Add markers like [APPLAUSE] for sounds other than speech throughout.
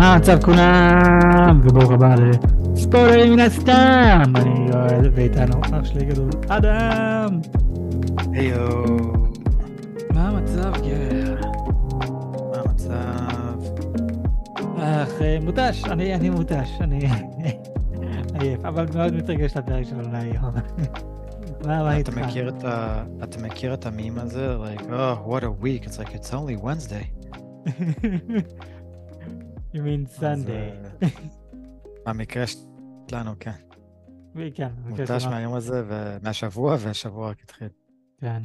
מה המצב כולם? וברוך הבא לספוילרים מן הסתם! אני יואל, ואיתנו אח שלי גדול, אדם! היו, מה המצב, גר? מה המצב? אך, אה, מותש, אני אני מותש, אני [LAUGHS] עייף, אבל מאוד מתרגש לפרק שלנו להיום. [LAUGHS] אתה מכיר את ה... אתה מכיר את המים הזה? Like, oh, what a week. It's like, it's only Wednesday. [LAUGHS] you mean Sunday. אה, במקרה שלנו, כן. כן, מותש. מהיום הזה ומהשבוע, והשבוע רק התחיל. כן.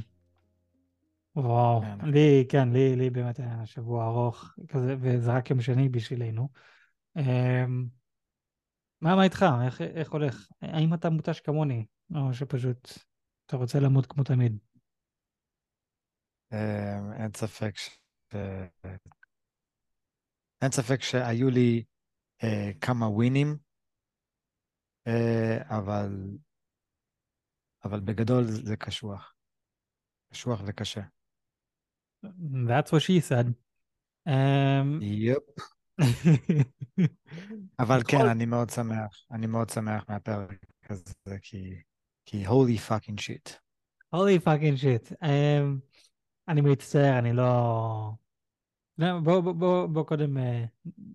וואו, כן. לי, כן, לי, לי באמת היה שבוע ארוך כזה, וזה רק יום שני בשבילנו. אמ, מה, מה איתך? איך, איך הולך? האם אתה מותש כמוני, או שפשוט אתה רוצה למות כמו תמיד? אה, אין ספק ש... אין ספק שהיו לי אה, כמה ווינים, אה, אבל... אבל בגדול זה קשוח. קשוח וקשה. That's what she said. אמ, יופ. [LAUGHS] אבל בכל- כן, אני מאוד שמח. אני מאוד שמח מהפרק הזה, כי... כי holy fucking shit. holy fucking shit. Um, אני מצטער, אני לא... לא, בוא, בוא, בוא, בוא קודם אה,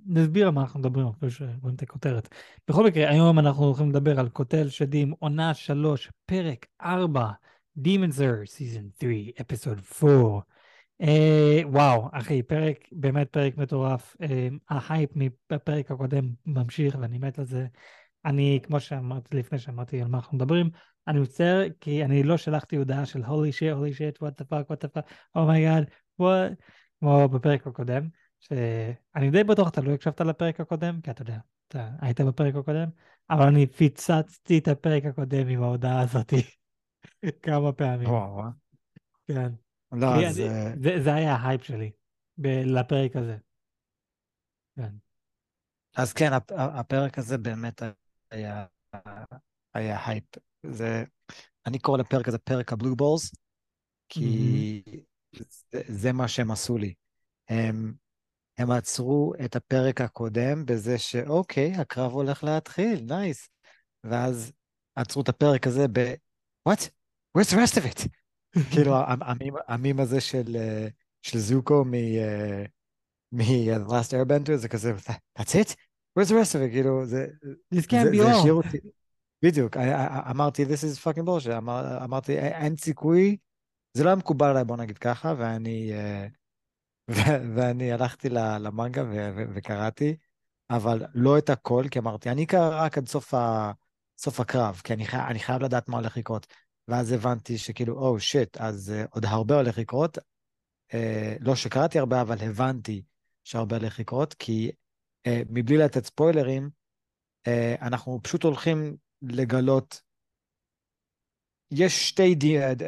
נסביר על מה אנחנו מדברים, אפילו שרואים את הכותרת. בכל מקרה, היום אנחנו הולכים לדבר על קוטל שדים, עונה 3, פרק 4, Demon Slayer, Season 3, Episode 4. אה, וואו, אחי, פרק, באמת פרק מטורף. אה, ההייפ מהפרק הקודם ממשיך ואני מת על זה. אני, כמו שאמרתי לפני שאמרתי על מה אנחנו מדברים, אני מצטער כי אני לא שלחתי הודעה של holy shit, holy shit, what the fuck, what the fuck, oh my god, what, כמו בפרק הקודם, שאני די בטוח אתה לא הקשבת לפרק הקודם, כי אתה יודע, אתה היית בפרק הקודם, אבל אני פיצצתי את הפרק הקודם עם ההודעה הזאת [LAUGHS] כמה פעמים. כן. לא, אז... אני- אה, זה, זה היה ההייפ שלי ב- לפרק הזה. כן. אז כן, הפ- הפרק הזה באמת היה, היה הייפ. זה, אני קורא לפרק הזה פרק ה blue balls, כי זה, זה מה שהם עשו לי. הם, הם עצרו את הפרק הקודם בזה שאוקיי, הקרב הולך להתחיל, nice. ואז עצרו את הפרק הזה ב... what? where's the rest of it? [LAUGHS] כאילו, המ- המים- המים הזה של, אה, של זוקו מ... אה, מ-The Last Airbender, זה כזה, that's it? where's the rest of it? כאילו, זה... This can't be all. בדיוק, אמרתי, this is fucking bullshit, אמר, אמרתי, "א- אין סיכוי, זה לא היה מקובל עליי, בוא נגיד ככה, ואני, אה, ו- ואני הלכתי למנגה ו- ו- וקראתי, אבל לא את הכל, כי אמרתי, אני אקרא רק עד סוף, ה, סוף הקרב, כי אני, חי, אני חייב לדעת מה הולך לקרות. ואז הבנתי שכאילו, או oh, שיט, אז uh, עוד הרבה הולך לקרות. Uh, לא שקראתי הרבה, אבל הבנתי שהרבה הולך לקרות, כי uh, מבלי לתת ספוילרים, אה, אנחנו פשוט הולכים לגלות, יש שתי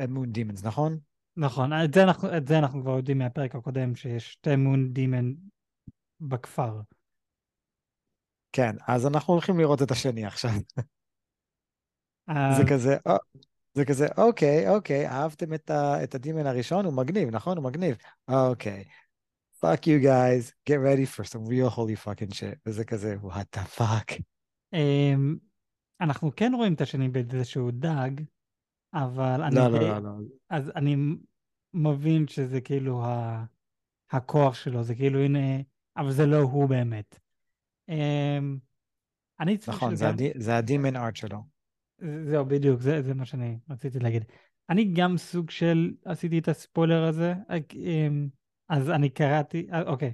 מון דימנס, נכון? נכון, את זה אנחנו, את זה אנחנו כבר יודעים מהפרק הקודם, שיש שתי מון דימן בכפר. כן, אז אנחנו הולכים לראות את השני עכשיו. זה כזה, "אה", זה כזה, אוקיי, אוקיי, אהבתם את, ה, את הדימן הראשון? הוא מגניב, נכון? הוא מגניב. אוקיי. fuck you guys, get ready for some real holy fucking shit. וזה כזה, what the fuck. אמ, אנחנו כן רואים את השני באיזשהו דג, אבל אני לא, לא, לא, לא. אז אני מבין שזה כאילו ה... הכוח שלו, זה כאילו הנה, אבל זה לא הוא באמת. אמ, אני סוג נכון, של זה הדימן ארט שלו. זהו, בדיוק, זה, זה מה שאני רציתי להגיד. אני גם סוג של עשיתי את הספוילר הזה, אמ, אז אני קראתי, אה, אוקיי.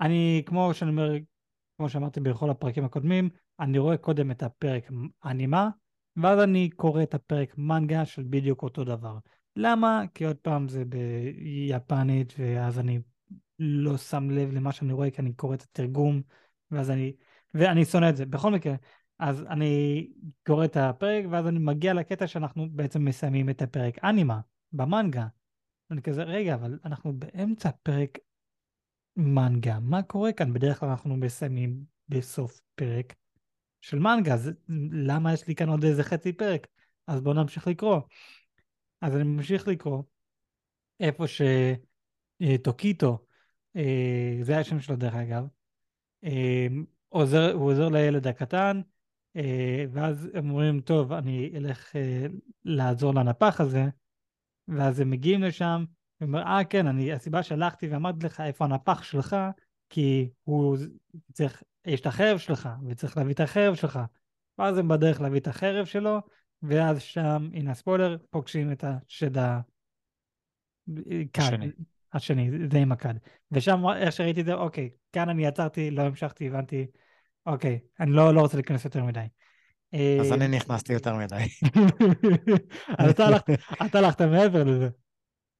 אני, כמו שאני אומר, כמו שאמרתי בכל הפרקים הקודמים, אני רואה קודם את הפרק אנימה, ואז אני קורא את הפרק מנגה של בדיוק אותו דבר. למה? כי עוד פעם זה ביפנית, ואז אני לא שם לב למה שאני רואה, כי אני קורא את התרגום, ואז אני, ואני שונא את זה. בכל מקרה, אז אני קורא את הפרק, ואז אני מגיע לקטע שאנחנו בעצם מסיימים את הפרק אנימה, במנגה. אני כזה, רגע, אבל אנחנו באמצע פרק מנגה, מה קורה כאן? בדרך כלל אנחנו מסיימים בסוף פרק של מנגה, אז למה יש לי כאן עוד איזה חצי פרק? אז בואו נמשיך לקרוא. אז אני ממשיך לקרוא, איפה שטוקיטו, אה, זה השם שלו דרך אגב, אה, עוזר, הוא עוזר לילד הקטן, אה, ואז הם אומרים, טוב, אני אלך אה, לעזור לנפח הזה, ואז הם מגיעים לשם, הוא אומר, אה, כן, אני, הסיבה שהלכתי ואמרתי לך איפה הנפח שלך, כי הוא צריך, יש את החרב שלך, וצריך להביא את החרב שלך. ואז הם בדרך להביא את החרב שלו, ואז שם, הנה הספוילר, פוגשים את השד הכד. השני. השני, זה עם הכד. ושם, איך שראיתי את זה, אוקיי, כאן אני עצרתי, לא המשכתי, הבנתי, אוקיי, אני לא, לא רוצה להיכנס יותר מדי. אז אה, אני נכנסתי יותר מדי. [LAUGHS] אז אתה הלכת, אתה הלכת מעבר לזה.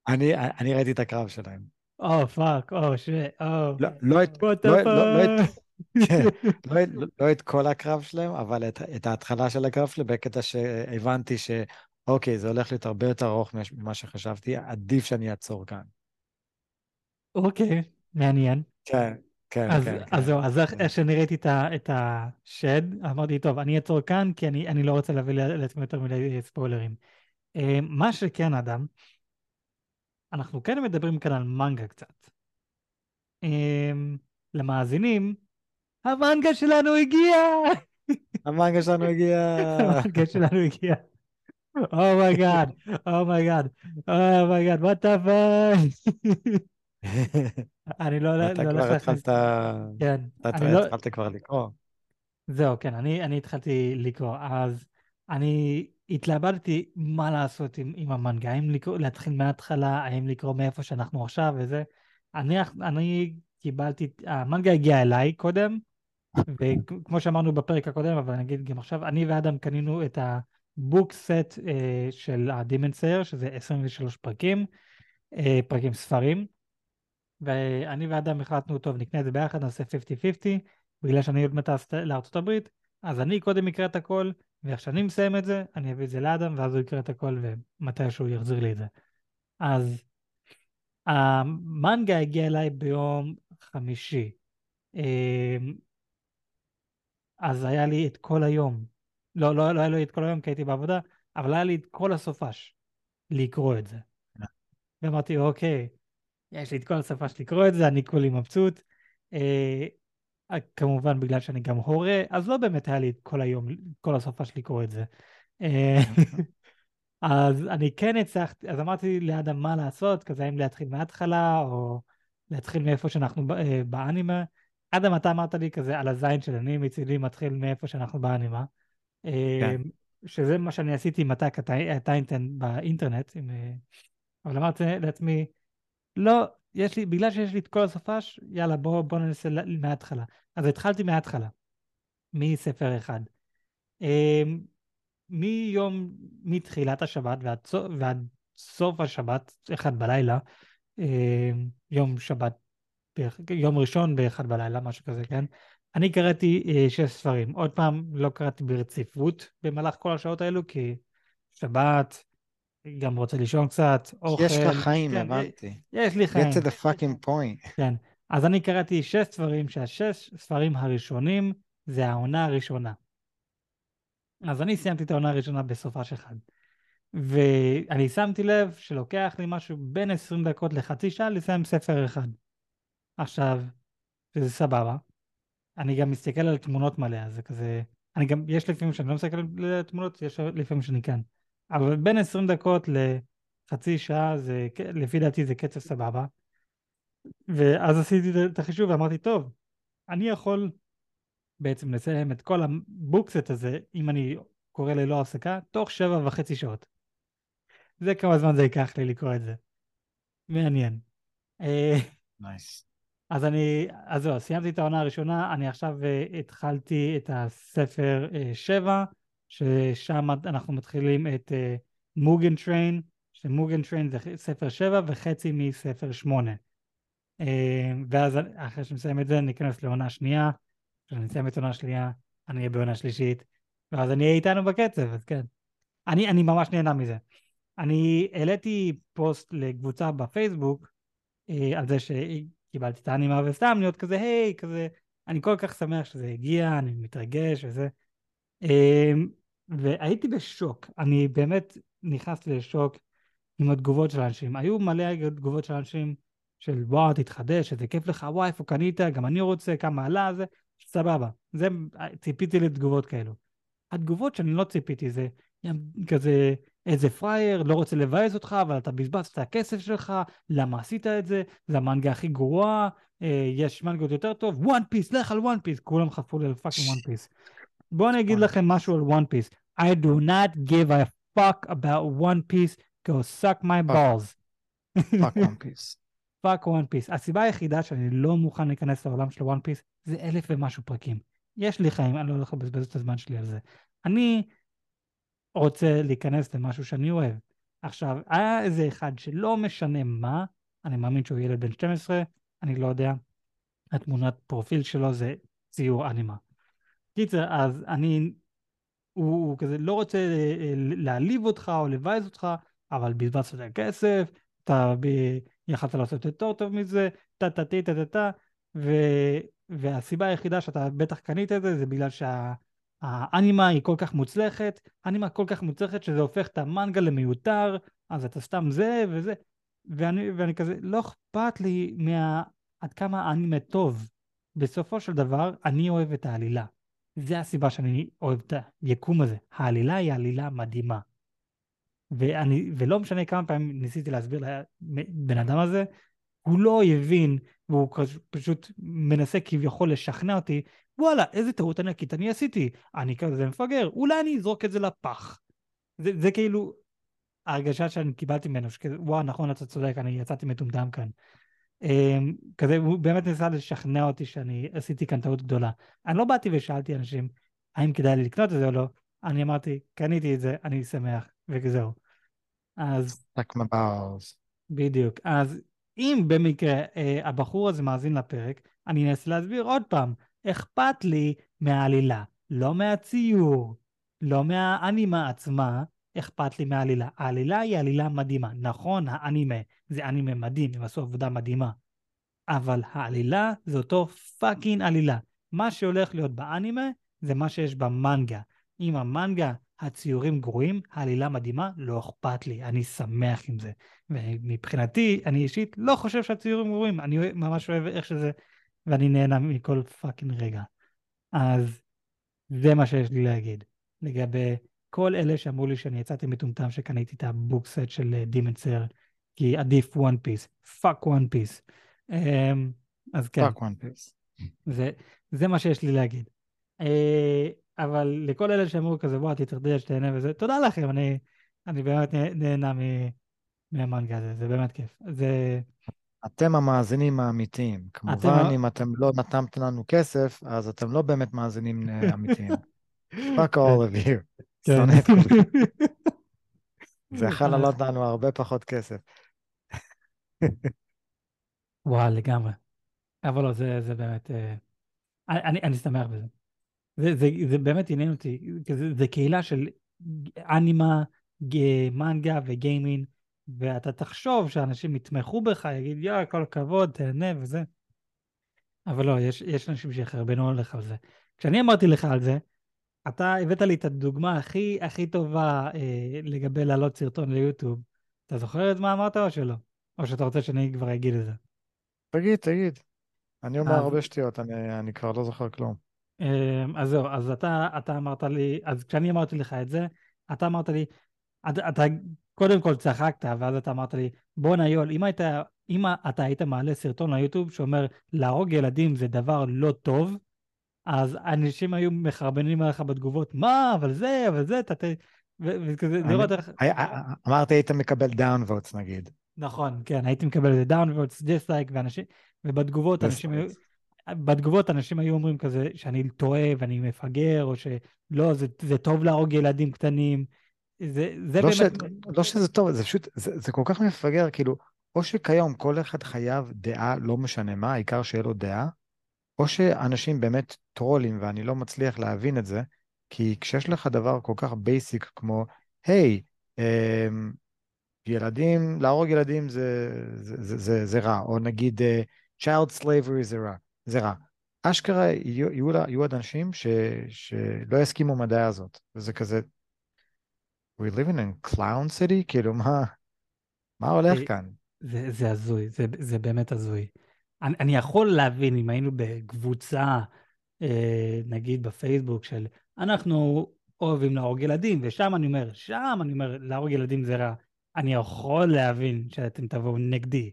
אני, אני ראיתי את הקרב שלהם. oh fuck, או ש... או... כן, [LAUGHS] לא, לא את כל הקרב שלהם, אבל את, את ההתחלה של הקרב שלהם, בקטע שהבנתי שאוקיי, זה הולך להיות הרבה יותר ארוך ממה שחשבתי, עדיף שאני אעצור כאן. אוקיי, מעניין. כן, כן, אז, כן, אז כן. זהו, אז איך, כן. שאני ראיתי את, ה, את השד, אמרתי, טוב, אני אעצור כאן, כי אני, אני לא רוצה להביא לעצמי יותר מדי ספוילרים. אה, מה שכן, אדם, אנחנו כן מדברים כאן על מנגה קצת. אה, למאזינים, המנגה שלנו הגיע! המנגה שלנו הגיע. המנגה שלנו הגיע. Oh אומייגאד, אומייגאד, אומייגאד, what the fuck? אני לא לא אתה הולך כבר להכניס, התחלת, כן, אתה לא, התחלת כבר לקרוא. זהו, כן, אני, אני התחלתי לקרוא, אז אני התלבטתי מה לעשות עם, עם המנגה, האם לקרוא, להתחיל מההתחלה, האם לקרוא מאיפה שאנחנו עכשיו וזה. אני, אני קיבלתי, המנגה הגיעה אליי קודם, וכמו שאמרנו בפרק הקודם, אבל אני אגיד גם עכשיו, אני ואדם קנינו את הבוק סט אה, של הדימן סייר, שזה 23 פרקים, אה, פרקים ספרים, ואני ואדם החלטנו, טוב, נקנה את זה ביחד, נעשה 50-50, בגלל שאני עוד מעט לארצות הברית, אז אני קודם אקרא את הכל, ואיך שאני מסיים את זה, אני אביא את זה לאדם, ואז הוא יקרא את הכל, ומתישהו יחזיר לי את זה. אז המנגה הגיע אליי ביום חמישי. אה, אז היה לי את כל היום. לא, לא, לא היה לי את כל היום כי הייתי בעבודה, אבל היה לי את כל הסופש לקרוא את זה. ואמרתי, אוקיי, יש לי את כל הסופש לקרוא את זה, אני כולי מבסוט. אה, כמובן בגלל שאני גם הורה, אז לא באמת היה לי את כל היום, כל הסופש לקרוא את זה. אה, [LAUGHS] אז אני כן הצלחתי, אז אמרתי לאדם מה לעשות, כזה האם להתחיל מההתחלה, או להתחיל מאיפה שאנחנו אה, באנימה. אדם, אתה אמרת לי כזה על הזין של אני מצידי מתחיל מאיפה שאנחנו באנימה. אה, כן. שזה מה שאני עשיתי עם הטאק הטיינטן באינטרנט, עם, אה, אבל אמרתי לעצמי, לא, יש לי, בגלל שיש לי את כל הסופש, יאללה, בוא, בוא ננסה מההתחלה. אז התחלתי מההתחלה, מספר אחד. אה, מיום, מתחילת השבת ועד, ועד סוף השבת, אחד בלילה, אה, יום שבת, יום ראשון באחד בלילה, משהו כזה, כן? אני קראתי אה, שש ספרים. עוד פעם, לא קראתי ברציפות במהלך כל השעות האלו, כי שבת, גם רוצה לישון קצת, אוכל. יש לך חיים, כן, הבנתי. יש לי חיים. Get to the fucking point. כן. אז אני קראתי שש ספרים, שהשש ספרים הראשונים זה העונה הראשונה. אז אני סיימתי את העונה הראשונה בסופש אחד. ואני שמתי לב שלוקח לי משהו בין 20 דקות לחצי שעה לסיים ספר אחד. עכשיו, שזה סבבה. אני גם מסתכל על תמונות מלא, אז זה כזה... אני גם, יש לפעמים שאני לא מסתכל על תמונות, יש לפעמים שאני כן. אבל בין 20 דקות לחצי שעה, זה, לפי דעתי זה קצב סבבה. ואז עשיתי את החישוב ואמרתי, טוב, אני יכול בעצם לסיים את כל הבוקסט הזה, אם אני קורא ללא הפסקה, תוך שבע וחצי שעות. זה כמה זמן זה ייקח לי לקרוא את זה. מעניין. אה, נייס. אז אני, אז זהו, סיימתי את העונה הראשונה, אני עכשיו uh, התחלתי את הספר uh, 7, ששם אנחנו מתחילים את Mugen אה, Train, ש Mugen Train זה ספר 7 וחצי מספר 8. אה, ואז אחרי שנסיים את זה ניכנס לעונה שנייה, כשאני אסיים את העונה שנייה, אני אהיה בעונה שלישית, ואז אני אהיה איתנו בקצב, אז כן. אני, אני ממש נהנה מזה. אני העליתי פוסט לקבוצה בפייסבוק על זה. קיבלתי את האנימה וסתם להיות כזה, היי, כזה, אני כל כך שמח שזה הגיע, אני מתרגש וזה. אמ, והייתי בשוק, אני באמת נכנסתי לשוק עם התגובות של האנשים. היו מלא תגובות של אנשים של וואו, תתחדש, איזה כיף לך, וואי, איפה קנית, גם אני רוצה, כמה עלה זה. סבבה. זה, ציפיתי לתגובות כאלו. התגובות שאני לא ציפיתי זה כזה, איזה פראייר, לא רוצה לבאס אותך, אבל אתה בזבזת את הכסף שלך, למה עשית את זה? זה המנגה הכי גרועה, אה, יש מנגות יותר טוב, One Piece, לך על One Piece, כולם חפרו לי על fucking One Piece. בואו אני אגיד לכם משהו על One Piece. I do not give a fuck about One Piece, go suck my balls. Fuck One Piece. Fuck One Piece. הסיבה היחידה שאני לא מוכן להיכנס לעולם של One Piece זה אלף ומשהו פרקים. יש לי חיים, אני לא הולך לבזבז את הזמן שלי על זה. אני רוצה להיכנס למשהו שאני אוהב. עכשיו, היה איזה אחד שלא משנה מה, אני מאמין שהוא ילד בן 12, אני לא יודע, התמונת פרופיל שלו זה ציור אנימה. קיצר, אז אני, הוא, הוא כזה לא רוצה אה, להעליב אותך או לבייז אותך, אבל בזבזת את הכסף, אתה. יכלת לעשות יותר טוב מזה, טה טה טה טה טה, והסיבה היחידה שאתה בטח קנית את זה, זה בגלל שה... האנימה היא כל כך מוצלחת, אנימה כל כך מוצלחת שזה הופך את המנגה למיותר, אז אתה סתם זה וזה, ואני, ואני כזה, לא אכפת לי מה... עד כמה האנימה טוב. בסופו של דבר, אני אוהב את העלילה. זה הסיבה שאני אוהב את היקום הזה. העלילה היא עלילה מדהימה. ואני, ולא משנה כמה פעמים ניסיתי להסביר לבן אדם הזה, הוא לא הבין, והוא פשוט מנסה כביכול לשכנע אותי, וואלה, איזה טעות ענקית אני עשיתי, אני כזה מפגר, אולי אני אזרוק את זה לפח. זה, זה כאילו ההרגשה שאני קיבלתי ממנו, שכזה, וואו, נכון, אתה צודק, אני יצאתי מטומטם כאן. Um, כזה, הוא באמת ניסה לשכנע אותי שאני עשיתי כאן טעות גדולה. אני לא באתי ושאלתי אנשים, האם כדאי לי לקנות את זה או לא, אני אמרתי, קניתי את זה, אני שמח, וזהו. אז... רק מבאוז. בדיוק. אז אם במקרה אה, הבחור הזה מאזין לפרק, אני אנסה להסביר עוד פעם. אכפת לי מהעלילה, לא מהציור, לא מהאנימה עצמה, אכפת לי מהעלילה. העלילה היא עלילה מדהימה. נכון, האנימה זה אנימה מדהים, הם עשו עבודה מדהימה. אבל העלילה זה אותו פאקינג עלילה. מה שהולך להיות באנימה זה מה שיש במנגה. אם המנגה הציורים גרועים, העלילה מדהימה, לא אכפת לי, אני שמח עם זה. ומבחינתי, אני אישית לא חושב שהציורים גרועים, אני ממש אוהב איך שזה, ואני נהנה מכל fucking רגע. אז זה מה שיש לי להגיד. לגבי כל אלה שאמרו לי שאני יצאתי מטומטם שקניתי את ה box set של Demon Slayer, כי עדיף One Piece, fuck One Piece. אמ, אז כן. fuck One Piece. זה, מה שיש לי להגיד. אה, אבל לכל אלה שאמרו כזה, בוא, תתחדש, תהנה וזה, תודה לכם, אני, אני באמת נהנה מהמנגה הזה, זה באמת כיף. זה... אתם המאזינים האמיתיים. כמובן, אתם... אם אתם לא נתתם לנו כסף, אז אתם לא באמת מאזינים אמיתיים. fuck all of you. [LAUGHS] כן. [LAUGHS] זה יכול לעלות לנו הרבה פחות כסף. [LAUGHS] וואו, לגמרי. אבל לא, זה, זה באמת... אה, אני, אני שמח בזה. זה, זה, זה באמת עניין אותי, זה, זה קהילה של אנימה, מנגה וגיימינג, ואתה תחשוב שאנשים יתמכו בך, יגיד, יא, כל הכבוד, תהנה וזה. אבל לא, יש, יש אנשים שיחרבנו עליך על זה. כשאני אמרתי לך על זה, אתה הבאת לי את הדוגמה הכי הכי טובה אה, לגבי להעלות סרטון ליוטיוב. אתה זוכר את מה אמרת או שלא? או שאתה רוצה שאני כבר אגיד את זה? תגיד, תגיד. אני אומר אז... הרבה שטויות, אני, אני כבר לא זוכר כלום. אה, אז זהו, אז אתה, אתה אמרת לי, אז כשאני אמרתי לך את זה, אתה אמרת לי, אתה, אתה קודם כל צחקת, ואז אתה אמרת לי, בואנה יואל, אם, היית, אם אתה היית מעלה סרטון ליוטיוב שאומר להרוג ילדים זה דבר לא טוב, אז אנשים היו מחרבנים עליך בתגובות, מה, אבל זה, אבל זה, אתה... וכזה, לראות איך... אמרתי, היית מקבל downvotes נגיד. נכון, כן, הייתי מקבל איזה downvotes, dislike, ואנשים... ובתגובות אנשים היו... בתגובות אנשים היו אומרים כזה שאני טועה ואני מפגר, או שלא, זה, זה טוב להרוג ילדים קטנים. זה, זה לא באמת... ש... לא שזה טוב, זה פשוט, זה, זה כל כך מפגר, כאילו, או שכיום כל אחד חייב דעה, לא משנה מה, העיקר שיהיה לו דעה, או שאנשים באמת טרולים ואני לא מצליח להבין את זה, כי כשיש לך דבר כל כך basic כמו, היי, hey, um, ילדים, להרוג ילדים זה, זה, זה, זה, זה רע, או נגיד uh, child slavery זה רע, זה רע. אשכרה יהיו, יהיו, יהיו אנשים ש, שלא יסכימו הדעה הזאת, וזה כזה, we live in clown city? כאילו, מה, מה הולך כאן? זה, זה הזוי, זה, זה באמת הזוי. אני, אני יכול להבין אם היינו בקבוצה אה, נגיד בפייסבוק של אנחנו אוהבים להרוג ילדים, ושם אני אומר, שם אני אומר, להרוג ילדים זה רע. אני יכול להבין שאתם תבואו נגדי.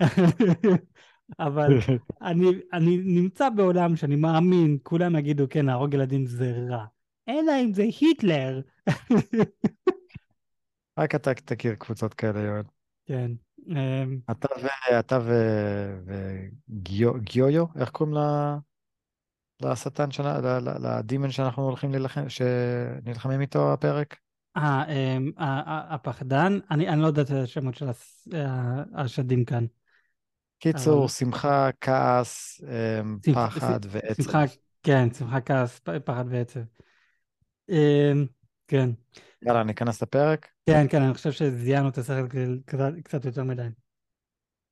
[LAUGHS] אבל [LAUGHS] אני, אני נמצא בעולם שאני מאמין, כולם יגידו, כן, להרוג ילדים זה רע. אלא אם זה היטלר. [LAUGHS] רק אתה תכיר קבוצות כאלה, יואל. כן. אמ, אתה ו... אתה ו... וגיויו, איך קוראים ל... לשטן, לדימן שאנחנו הולכים להילחם, שנלחמים איתו הפרק? אה, אמ, הפחדן, אני לא יודע את השמות של הס- ה- השדים כאן. קיצור, שמחה, כעס, אמ, פחד ועצב. כן, שמחה, כעס, פחד ועצב. אמ, כן. יאללה, ניכנס לפרק? כן, כן, אני חושב שזיינו את קצת- קצת יותר מדי.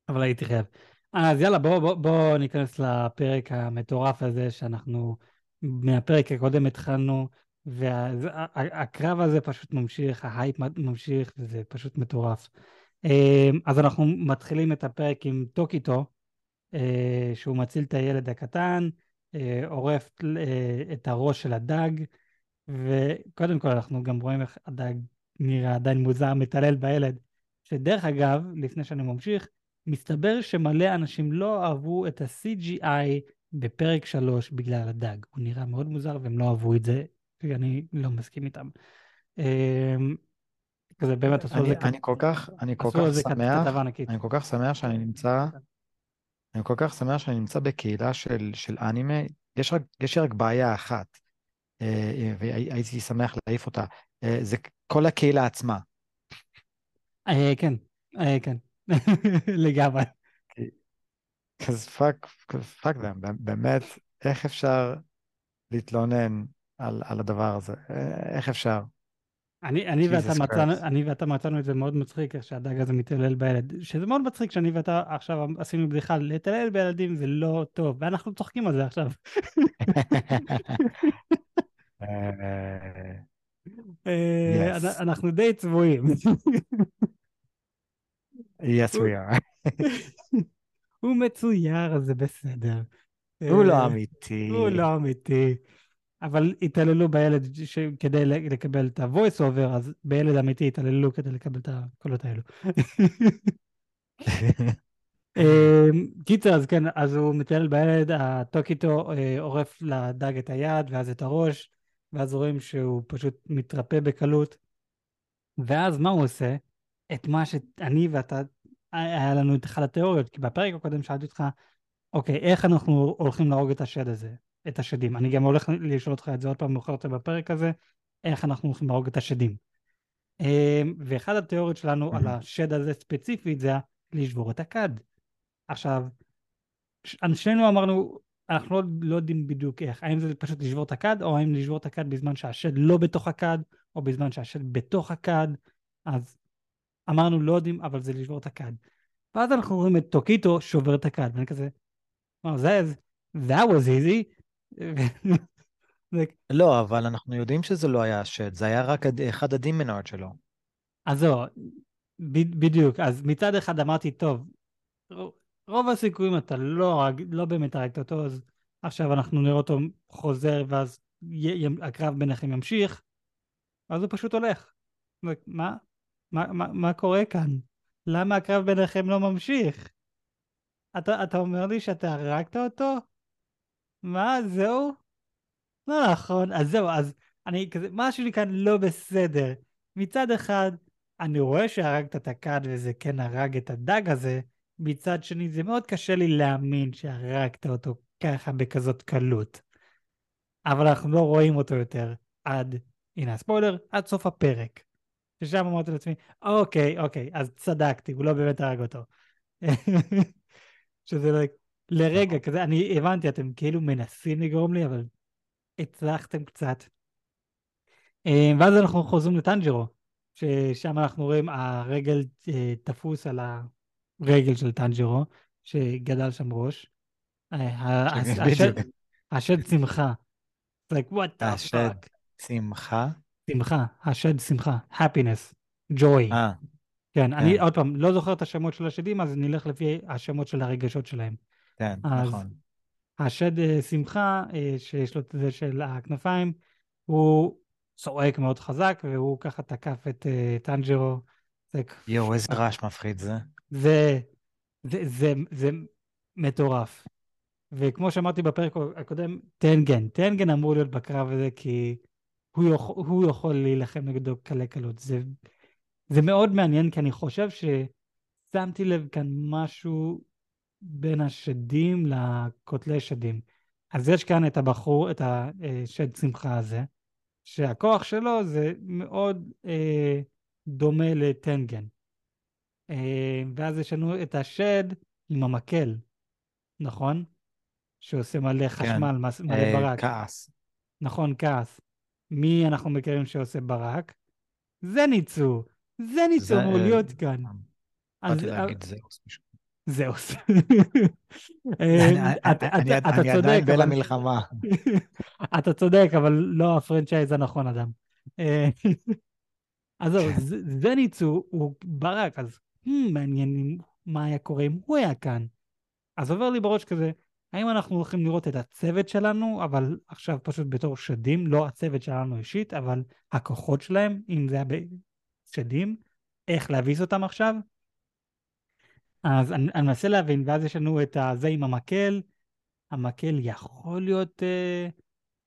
אבל הייתי חייב. אז יאללה, בואו בוא, בוא ניכנס לפרק המטורף הזה שאנחנו מהפרק הקודם התחלנו, והקרב הזה פשוט ממשיך, ההייפ ממשיך, וזה פשוט מטורף. אמ, אז אנחנו מתחילים את הפרק עם טוקיטו, אה, שהוא מציל את הילד הקטן, אה, עורף אה, את הראש של הדג, וקודם כל אנחנו גם רואים איך הדג נראה עדיין מוזר, מתעלל בילד, שדרך אגב, לפני שאני ממשיך, מסתבר שמלא אנשים לא אהבו את ה-CGI בפרק 3 בגלל הדג. הוא נראה מאוד מוזר והם לא אהבו את זה, ואני לא מסכים איתם. אמ, כזה באמת עשו על זה, אני כל כך, אני כל כך שמח. אני כל כך שמח שאני נמצא, אני כל כך שמח שאני נמצא בקהילה של, של אנימה. יש לי רק בעיה אחת, והייתי שמח להעיף אותה, אה, זה כל הקהילה עצמה. אה, כן, אה, כן, [LAUGHS] לגמרי. אז fuck, fuck them, באמת, איך אפשר להתלונן על, על הדבר הזה? אה, איך אפשר? אני, אני, ואתה מצאנו. אני ואתה מצאנו את זה מאוד מצחיק, איך שהדג הזה מתעלל בילד. שזה מאוד מצחיק שאני ואתה עכשיו עשינו בדיחה, להתעלל בילדים זה לא טוב, ואנחנו צוחקים על זה עכשיו. [LAUGHS] אה, אה, Yes. אנ- אנחנו די צבועים. yes we are. [LAUGHS] הוא מצויר, אז זה בסדר. הוא לא אה, אמיתי. הוא לא אמיתי. אבל התעללו בילד ש- כדי ל- לקבל את ה-voice over, אז בילד אמיתי התעללו כדי לקבל את הקולות האלו. [LAUGHS] אמ, קיצר, אז כן, אז הוא מתעלל בילד, הטוקיטו אה, עורף לדג את היד ואז את הראש, ואז רואים שהוא פשוט מתרפא בקלות. ואז מה הוא עושה? את מה שאני ואתה, היה לנו את אחת התיאוריות, כי בפרק הקודם שאלתי אותך, אוקיי, איך אנחנו הולכים להרוג את השד הזה, את השדים? אני גם הולך לשאול אותך את זה עוד פעם מאוחר יותר בפרק הזה, איך אנחנו הולכים להרוג את השדים. אמ, ואחת התיאוריות שלנו על השד הזה ספציפית זה לשבור את הכד. עכשיו, שנינו אמרנו, אנחנו לא, לא יודעים בדיוק איך, האם זה פשוט לשבור את הכד, או האם לשבור את הכד בזמן שהשד לא בתוך הכד, או בזמן שהשד בתוך הכד, אז אמרנו לא יודעים, אבל זה לשבור את הכד. ואז אנחנו רואים את טוקיטו שובר את הכד, ואני כזה, וואו, זה, that was easy. [LAUGHS] לא, אבל אנחנו יודעים שזה לא היה השד, זה היה רק אחד ה demon art שלו. אז זהו, בדיוק, אז מצד אחד אמרתי, טוב, רוב הסיכויים אתה לא, לא באמת הרגת אותו, אז עכשיו אנחנו נראה אותו חוזר, ואז י- י- הקרב ביניכם ימשיך, אז הוא פשוט הולך. מה? מה, מה, מה קורה כאן? למה הקרב ביניכם לא ממשיך? אתה, אתה אומר לי שאתה הרגת אותו? מה, זהו? לא נכון, אז זהו, אז אני כזה, משהו לי כאן לא בסדר. מצד אחד, אני רואה שהרגת את הכד וזה כן הרג את הדג הזה, מצד שני, זה מאוד קשה לי להאמין שהרגת אותו ככה בכזאת קלות. אבל אנחנו לא רואים אותו יותר עד, הנה הספוילר, עד סוף הפרק. ששם אמרתי לעצמי, אוקיי, אוקיי, אז צדקתי, הוא לא באמת הרג אותו. [LAUGHS] שזה לא... לרגע כזה, אני הבנתי, אתם כאילו מנסים לגרום לי, אבל הצלחתם קצת. אה, ואז אנחנו חוזרים לטנג'רו, ששם אנחנו רואים הרגל אה, תפוס על הרגל של טנג'רו, שגדל שם ראש. אה, הש- השד- שמחה. Like, what the השד fuck. שמחה? שמחה, השד שמחה, happiness, joy. אה, כן, אני כן. עוד פעם לא זוכר את השמות של השדים, אז נלך לפי השמות של הרגשות שלהם. כן, נכון. השד אה, שמחה, שיש לו את זה של הכנפיים, הוא צועק מאוד חזק, והוא ככה תקף את טנג'רו. יואו, איזה רעש מפחיד זה. זה, זה, זה, זה מטורף. וכמו שאמרתי בפרק הקודם, טנגן, טנגן אמור להיות בקרב הזה כי הוא יכול, הוא יכול להילחם נגדו קלי קלות. זה, זה מאוד מעניין כי אני חושב ששמתי לב כאן משהו בין השדים לקוטלי שדים. אז יש כאן את הבחור, את השד שמחה הזה, שהכוח שלו זה מאוד אה, דומה לטנגן. אה, ואז יש לנו את השד עם המקל, נכון? שעושה מלא חשמל, מס- מלא אה, ברק. כעס. נכון, כעס. מי אנחנו מכירים שעושה ברק? זניצו. זניצו זה, אמור אה, להיות כאן. אז באתי להגיד זהוס. [LAUGHS] אני- אה, עדיין בין המלחמה. [LAUGHS] אתה צודק, אבל לא הפרנצ'ייז הנכון, אדם. אה, [LAUGHS] אז זהו, ז- זניצו הוא ברק, אז hmm, מעניין מה היה קורה אם הוא היה כאן. אז עובר לי בראש כזה, האם אנחנו הולכים לראות את הצוות שלנו, אבל עכשיו פשוט בתור שדים, לא הצוות שלנו אישית, אבל הכוחות שלהם, אם זה היה בשדים, איך להביס אותם עכשיו? אז אני, אני מנסה להבין, ואז יש לנו את הזה עם המקל, המקל יכול להיות, אה,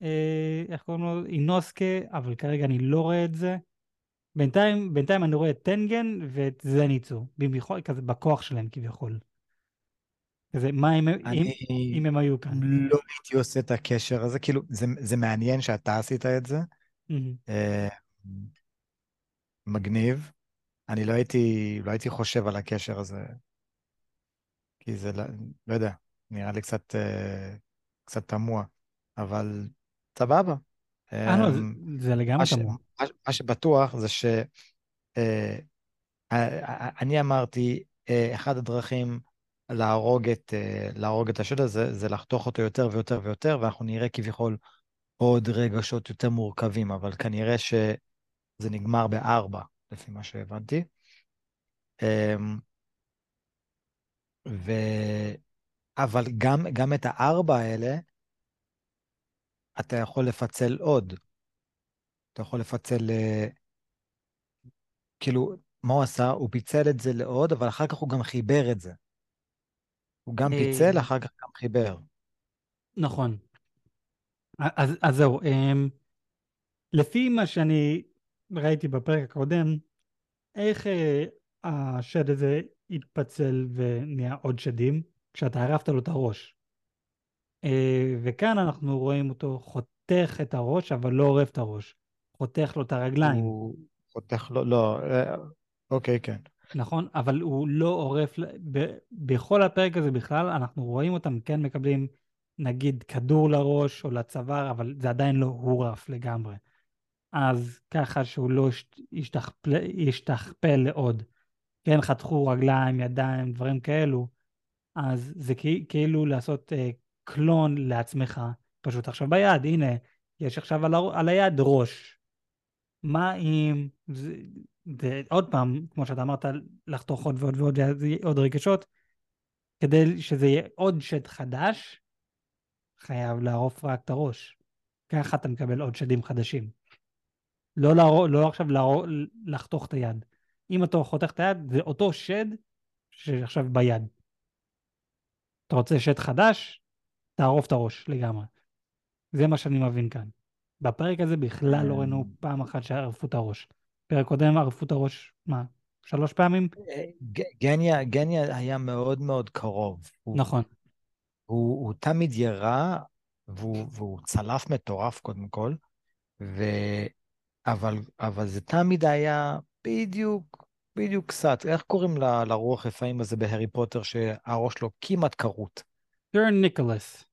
אה, איך קוראים לו, אינוסקה, אבל כרגע אני לא רואה את זה. בינתיים, בינתיים אני רואה את טנגן ואת זניצו, במיוחד כזה בכוח שלהם כביכול. כזה, מה אם, אם, אני אם הם היו כאן? לא הייתי עושה את הקשר הזה, כאילו, זה, זה מעניין שאתה עשית את זה. אה, מגניב. אני לא הייתי, לא הייתי חושב על הקשר הזה, כי זה, לא, לא יודע, נראה לי קצת, אה, קצת תמוה, אבל סבבה. אה, לא, זה, אמ, זה לגמרי תמוה. מה, שבטוח זה ש... אה, אני אמרתי, אה, אחת הדרכים להרוג את, להרוג את השד הזה, זה לחתוך אותו יותר ויותר ויותר, ואנחנו נראה כביכול עוד רגשות יותר מורכבים, אבל כנראה שזה נגמר בארבע, לפי מה שהבנתי. אמ, ו... אבל גם, גם את הארבע האלה, אתה יכול לפצל עוד. אתה יכול לפצל, אה, כאילו, מה הוא עשה? הוא פיצל את זה לעוד, אבל אחר כך הוא גם חיבר את זה. הוא גם אה, פיצל, אחר כך גם חיבר. נכון. אז, אז זהו, אמ, לפי מה שאני ראיתי בפרק הקודם, איך אה, השד הזה התפצל ונהיה עוד שדים? כשאתה ערפת לו את הראש. אה, וכאן אנחנו רואים אותו חותך את הראש, אבל לא עורף את הראש. חותך לו את הרגליים, הוא חותך לו, לא, אה, אוקיי, כן. נכון? אבל הוא לא עורף, ב- בכל הפרק הזה בכלל, אנחנו רואים אותם כן מקבלים, נגיד, כדור לראש או לצוואר, אבל זה עדיין לא הורף לגמרי. אז ככה שהוא לא ישת- ישתכפל, ישתכפל לעוד. כן, חתכו רגליים, ידיים, דברים כאלו, אז זה כאילו, כאילו לעשות אה, קלון לעצמך, פשוט עכשיו ביד, הנה, יש עכשיו על, הר- על היד ראש. מה אם, זה, זה, עוד פעם, כמו שאתה אמרת, לחתוך עוד ועוד ועוד עוד רגשות, כדי שזה יהיה עוד שד חדש, חייב לערוף רק את הראש. ככה אתה מקבל עוד שדים חדשים. לא, לערוף, לא עכשיו לערוף, לחתוך את היד. אם אתה חותך את היד, זה אותו שד שעכשיו ביד. אתה רוצה שד חדש, תערוף את הראש לגמרי. זה מה שאני מבין כאן. בפרק הזה בכלל לא ראינו פעם אחת שערפו את הראש. פרק קודם ערפו את הראש, מה, שלוש פעמים? אה, גניה, גניה היה מאוד מאוד קרוב. הוא, נכון. הוא, הוא תמיד ירה, והוא, והוא צלף מטורף קודם כל, ו... אבל, אבל זה תמיד היה בדיוק, בדיוק קצת. איך קוראים ל- לרוח רפאים הזה בהארי פוטר, שהראש שלו כמעט כרות? סר ניקולס.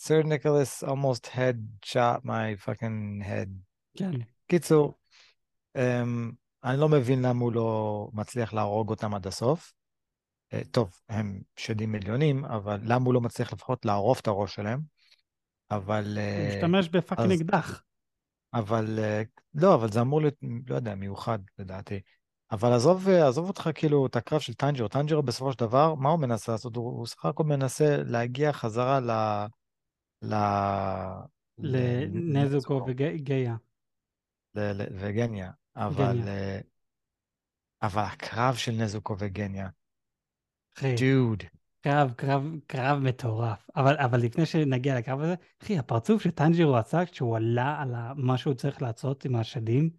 Sir Nicholas almost had chopped my fucking head. כן. קיצור, אמ, אני לא מבין למה הוא לא מצליח להרוג אותם עד הסוף. אה, טוב, הם שדים עליונים, אבל למה הוא לא מצליח לפחות לערוף את הראש שלהם? אבל... הוא אה, משתמש ב fucking אקדח. אבל... אה, לא, אבל זה אמור להיות, לא יודע, מיוחד לדעתי. אבל עזוב, אה, עזוב אותך כאילו את הקרב של טנג'רו. טנג'רו בסופו של דבר, מה הוא מנסה לעשות? הוא, הוא סך הכל מנסה להגיע חזרה ל... ל... לנזוקו ל- וגניה, אבל, גניה. אה, אבל הקרב של נזוקו וגניה, אחי, דוד, קרב, קרב, קרב מטורף. אבל, אבל לפני שנגיע לקרב הזה, אחי, הפרצוף שטנג'ירו עשה כשהוא עלה על מה שהוא צריך לעשות עם השדים,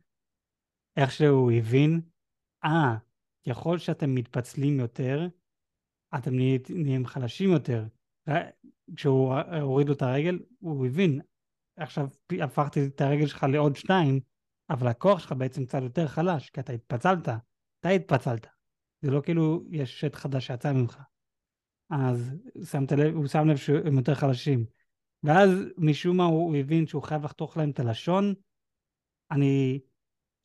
איך שהוא הבין, אה, ככל שאתם מתפצלים יותר, אתם נהיים, חלשים יותר. כשהוא הוריד לו את הרגל, הוא הבין, עכשיו הפכתי את הרגל שלך לעוד שתיים, אבל הכוח שלך בעצם קצת יותר חלש, כי אתה התפצלת, אתה התפצלת. זה לא כאילו יש שט חדש שיצא ממך. אז שמת לב, הוא שם לב שהם יותר חלשים. ואז משום מה הוא הבין שהוא חייב לחתוך להם את הלשון. אני,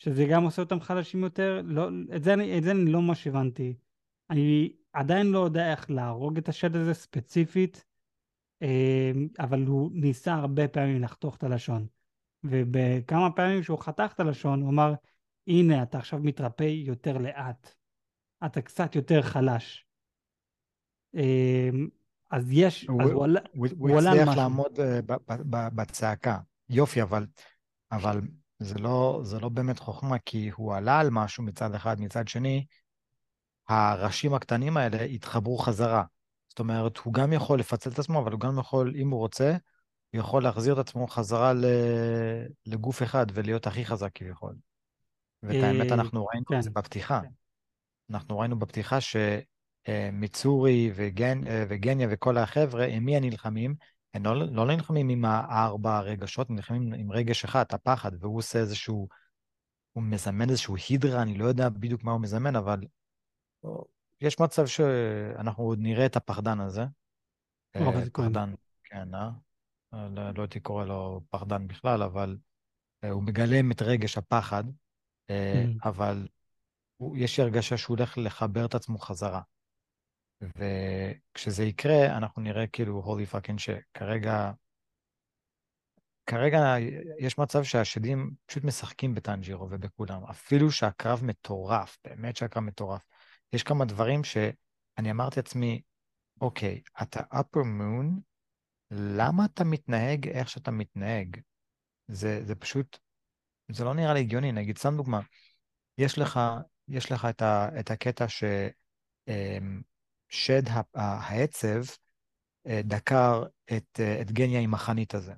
שזה גם עושה אותם חלשים יותר, לא, את, זה אני, את זה אני לא ממש הבנתי. אני עדיין לא יודע איך להרוג את השד הזה ספציפית, אה, אבל הוא ניסה הרבה פעמים לחתוך את הלשון. ובכמה פעמים שהוא חתך את הלשון, הוא אמר, הנה, אתה עכשיו מתרפא יותר לאט. אתה קצת יותר חלש. אה, אז יש, הוא, אז הוא עלה, הוא, הוא הצליח משהו. לעמוד אה, בצעקה. יופי, אבל, אבל זה, לא, זה לא באמת חוכמה, כי הוא עלה על משהו מצד אחד, מצד שני, הראשים הקטנים האלה התחברו חזרה. זאת אומרת, הוא גם יכול לפצל את עצמו, אבל הוא גם יכול, אם הוא רוצה, הוא יכול להחזיר את עצמו חזרה. לגוף אחד ולהיות הכי חזק כביכול. ואת האמת, אה, אנחנו ראינו את זה כן. בפתיחה. אנחנו ראינו בפתיחה שמיצורי וגן, אה, וגניה וכל החבר'ה, עם מי הם נלחמים? הם לא, לא נלחמים עם הארבע רגשות, הם נלחמים עם רגש אחד, הפחד, והוא עושה איזשהו, הוא מזמן איזשהו הידרה, אני לא יודע בדיוק מה הוא מזמן, אבל יש מצב שאנחנו עוד נראה את הפחדן הזה. רוב אה. פחדן, כן, אה? לא, לא הייתי קורא לו פחדן בכלל, אבל אה, הוא מגלם את רגש הפחד, אה, Mhm. אבל יש לי הרגשה שהוא הולך לחבר את עצמו חזרה. וכשזה יקרה, אנחנו נראה כאילו holy fucking shit כרגע, כרגע יש מצב שהשדים פשוט משחקים בטנג'ירו ובכולם, אפילו שהקרב מטורף, באמת שהקרב מטורף. יש כמה דברים שאני אמרתי לעצמי, אוקיי, אתה upper moon, למה אתה מתנהג איך שאתה מתנהג? זה, זה פשוט, זה לא נראה לי הגיוני. נגיד, סתם דוגמה, יש לך, יש לך את, ה, את הקטע ששד העצב אה, דקר את, אה, את גניה עם החנית הזה.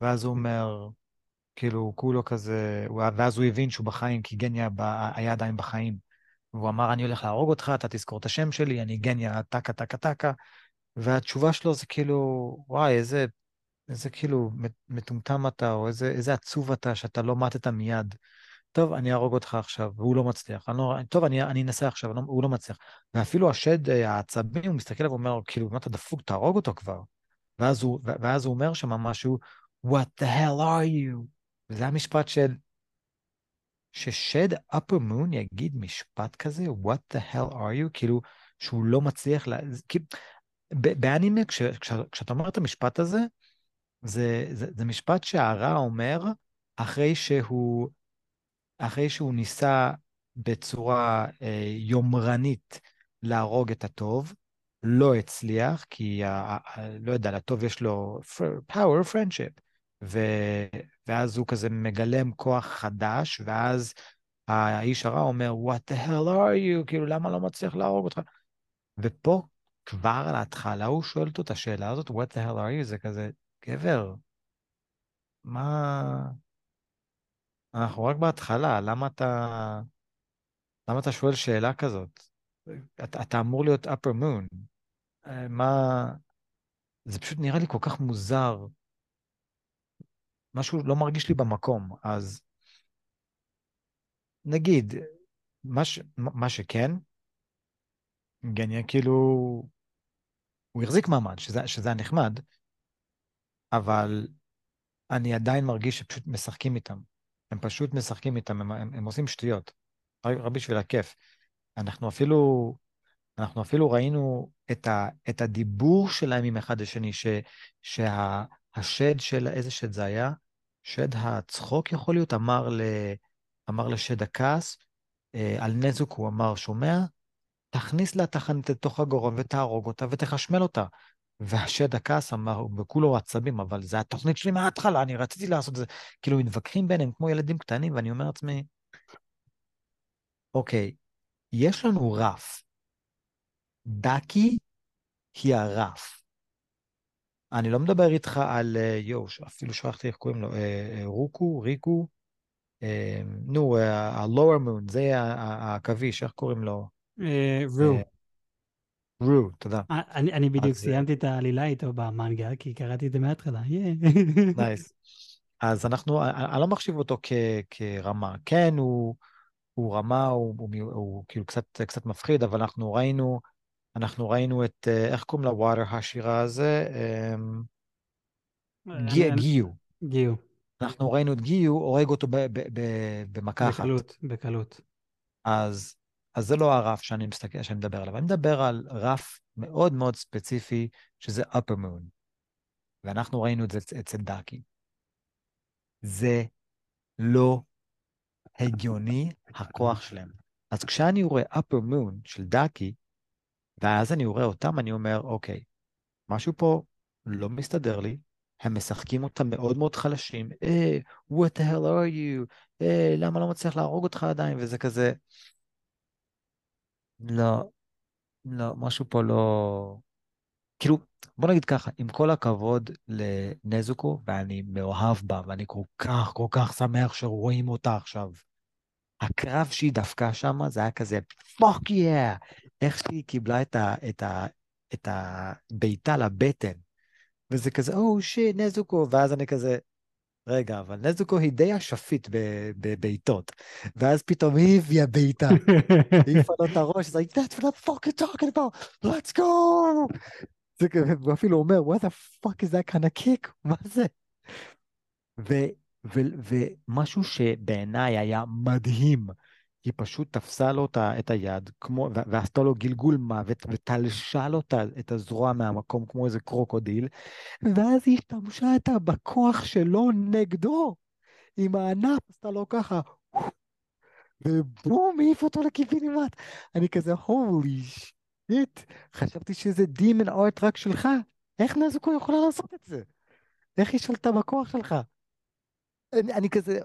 ואז הוא אומר, כאילו, כולו כזה, ואז הוא הבין שהוא בחיים, כי גניה היה עדיין בחיים. והוא אמר, אני הולך להרוג אותך, אתה תזכור את השם שלי, אני גניה, טקה, טקה, טקה. והתשובה שלו זה כאילו, וואי, איזה, איזה כאילו מטומטם אתה, או איזה, איזה עצוב אתה, שאתה לא מתת מיד. טוב, אני אהרוג אותך עכשיו, והוא לא מצליח. אני לא, טוב, אני, אני אנסה עכשיו, לא, הוא לא מצליח. ואפילו השד אה, העצבים, הוא מסתכל עליו ואומר, כאילו, מה אתה דפוק, תהרוג אותו כבר. ואז הוא, ואז הוא אומר שם משהו, What the hell are you? וזה המשפט של, ששד upper moon יגיד משפט כזה, What the hell are you? כאילו, שהוא לא מצליח, לה... כאילו, באנימה, כש, כש, כשאתה אומר את המשפט הזה, זה, זה, זה משפט שהרע אומר אחרי שהוא, אחרי שהוא ניסה בצורה אה, יומרנית להרוג את הטוב, לא הצליח, כי, ה, ה, לא יודע, לטוב יש לו power friendship, ו, ואז הוא כזה מגלם כוח חדש, ואז האיש הרע אומר, what the hell are you? כאילו, למה לא מצליח להרוג אותך? ופה כבר על ההתחלה הוא שואל אותו את השאלה הזאת, what the hell are you? זה כזה, גבר, מה... אנחנו רק בהתחלה, למה אתה... למה אתה שואל שאלה כזאת? אתה, אתה אמור להיות upper moon. אה, מה... זה פשוט נראה לי כל כך מוזר. משהו לא מרגיש לי במקום. אז נגיד, מה, ש... מה שכן, גניה כאילו, הוא החזיק מעמד, שזה, שזה הנחמד, אבל אני עדיין מרגיש שפשוט משחקים איתם. הם פשוט משחקים איתם, הם, הם, הם עושים שטויות, רק, בשביל הכיף. אנחנו אפילו, אנחנו אפילו ראינו את, ה, את הדיבור שלהם עם אחד לשני, שהשד של, איזה שד זה היה? שד הצחוק יכול להיות, אמר, ל, אמר לשד הכעס, אה, על נזוק הוא אמר, שומע? תכניס לה תחנת לתוך הגורם ותהרוג אותה ותחשמל אותה. והשד הכעס אמר, וכולו עצבים, אבל זה התוכנית שלי מההתחלה, אני רציתי לעשות את זה. כאילו, מתווכחים ביניהם כמו ילדים קטנים, ואני אומר לעצמי, אוקיי, יש לנו רף. דקי היא הרף. אני לא מדבר איתך על, אה, יואו, אפילו שכחתי איך קוראים לו, אה, אה, רוקו, ריקו, נו, ה-lower moon, זה העכביש, איך קוראים לו? רו. רו, תודה. אני בדיוק סיימתי את העלילה איתו במנגה, כי קראתי את זה מההתחלה, נייס. אז אנחנו, אני לא מחשיב אותו כרמה. כן, הוא, הוא רמה, הוא, הוא, הוא, כאילו קצת, קצת מפחיד, אבל אנחנו ראינו, אנחנו ראינו את, איך קוראים לווטר השירה הזה? גיו. גיו. אנחנו ראינו את גיו, הורג אותו במכה אחת. בקלות, בקלות. אז, אז זה לא הרף שאני, מסתכל, שאני מדבר עליו. אני מדבר על רף מאוד מאוד ספציפי, שזה upper moon. ואנחנו ראינו את זה אצל דאקי. זה לא הגיוני, הכוח שלהם. אז כשאני רואה upper moon של דאקי, ואז אני רואה אותם, אני אומר, אוקיי, משהו פה לא מסתדר לי, הם משחקים אותם מאוד מאוד חלשים, אה, hey, what the hell are you? אה, hey, למה לא מצליח להרוג אותך עדיין? וזה כזה... לא, לא, משהו פה לא... כאילו, בוא נגיד ככה, עם כל הכבוד לנזוקו, ואני מאוהב בה, ואני כל כך, כל כך שמח שרואים אותה עכשיו. הקרב שהיא דפקה שם, זה היה כזה, fuck yeah! Yeah! איך שהיא קיבלה את, ה, את, ה, את הבעיטה לבטן. וזה כזה, או oh, shit, נזוקו, ואז אני כזה, רגע, אבל נזוקו היא די אשפית בבעיטות. ואז פתאום היא הביאה בעיטה. היא [LAUGHS] העיפה לו את הראש, אז הייתי, that's what I'm fucking talking about, let's go! הוא אפילו אומר, what the fuck is that kind of kick? מה זה? ו- ו- ומשהו שבעיניי היה מדהים, היא פשוט תפסה לו את היד, כמו, ועשתה לו גלגול מוות, ותלשה לו את הזרוע מהמקום כמו איזה קרוקודיל, ואז היא השתמשה איתה בכוח שלו נגדו, עם הענף, עשתה לו ככה, ובום, העיף אותו לקיבינימט. אני כזה, הולי שיט, חשבתי שזה דימן ארט רק שלך. איך נזוקו יכולה לעשות את זה? איך היא שלטה בכוח שלך? אני, אני כזה,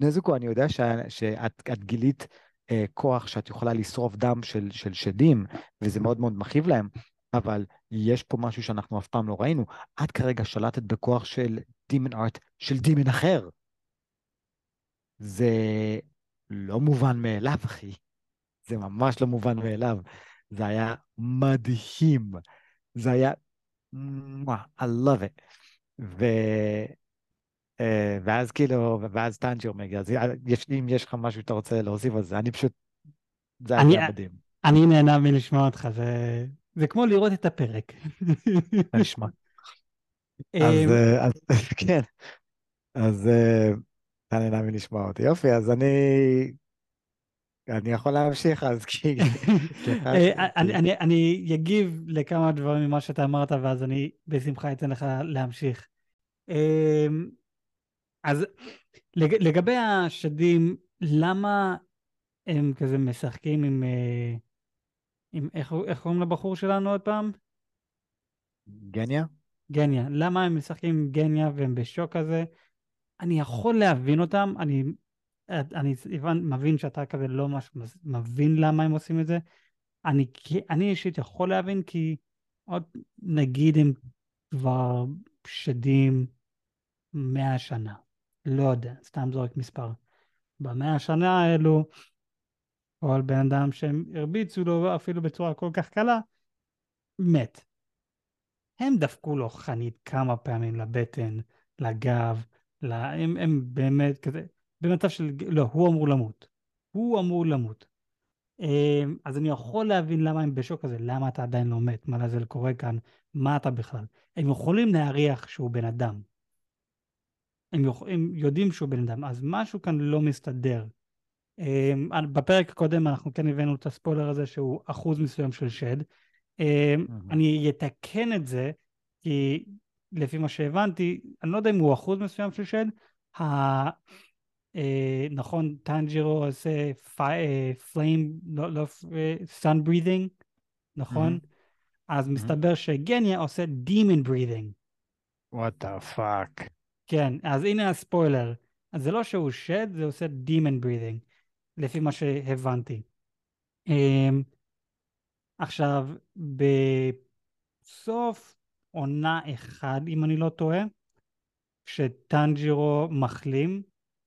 נזוקו, אני יודע שאת, שאת גילית אה, כוח שאת יכולה לשרוף דם של, של שדים, וזה מאוד מאוד מכאיב להם, אבל יש פה משהו שאנחנו אף פעם לא ראינו. את כרגע שלטת בכוח של דימן ארט של דימן אחר. זה לא מובן מאליו, אחי. זה ממש לא מובן מאליו. זה היה מדהים. זה היה... I love it. ו... אה, ואז כאילו, ואז טנג'ר מגיע, אז יש, אם יש לך משהו שאתה רוצה להוסיף על זה, אני פשוט, זה היה מדהים. אני נהנה מלשמוע אותך, זה, זה כמו לראות את הפרק. נשמע. אז, אמ, אה, אז [LAUGHS] כן, אז אה, אתה נהנה מלשמוע אותי. יופי, אז אני... אני יכול להמשיך אז, כי... [LAUGHS] אני אגיב לכמה דברים ממה שאתה אמרת, ואז אני בשמחה אתן לך להמשיך. אז לג, לגבי השדים, למה הם כזה משחקים עם... אה, עם איך, איך קוראים לבחור שלנו עוד פעם? גניה? גניה. למה הם משחקים עם גניה והם בשוק כזה? אני יכול להבין אותם, אני, אני מבין שאתה כזה לא ממש מבין למה הם עושים את זה. אני, אני אישית יכול להבין כי עוד נגיד הם כבר שדים מאה שנה. לא יודע, סתם זורק מספר. במאה השנה האלו, כל בן אדם שהם הרביצו לו אפילו בצורה כל כך קלה, מת. הם דפקו לו חנית כמה פעמים לבטן, לגב, לה... הם, הם באמת כזה, במצב של, לא, הוא אמור למות. הוא אמור למות. אמ, אז אני יכול להבין למה הם בשוק הזה, למה אתה עדיין לא מת, מה לזה קורה כאן, מה אתה בכלל. הם יכולים להריח שהוא בן אדם, הם, יוכ... הם יודעים שהוא בן אדם, אז משהו כאן לא מסתדר. Um, בפרק הקודם אנחנו כן הבאנו את הספוילר הזה שהוא אחוז מסוים של שד. Mm-hmm. אני אתקן את זה, כי לפי מה שהבנתי, אני לא יודע אם הוא אחוז מסוים של שד. ה... Uh, נכון, טנג'ירו עושה flame, לא, לא, sun breathing, נכון? Mm-hmm. אז מסתבר שגניה עושה breathing. what the fuck. כן, אז הנה הספוילר. אז זה לא שהוא שד, זה עושה demon breathing, לפי מה שהבנתי. אמ, עכשיו, בסוף עונה אחד, אם אני לא טועה, כשטנג'ירו מחלים,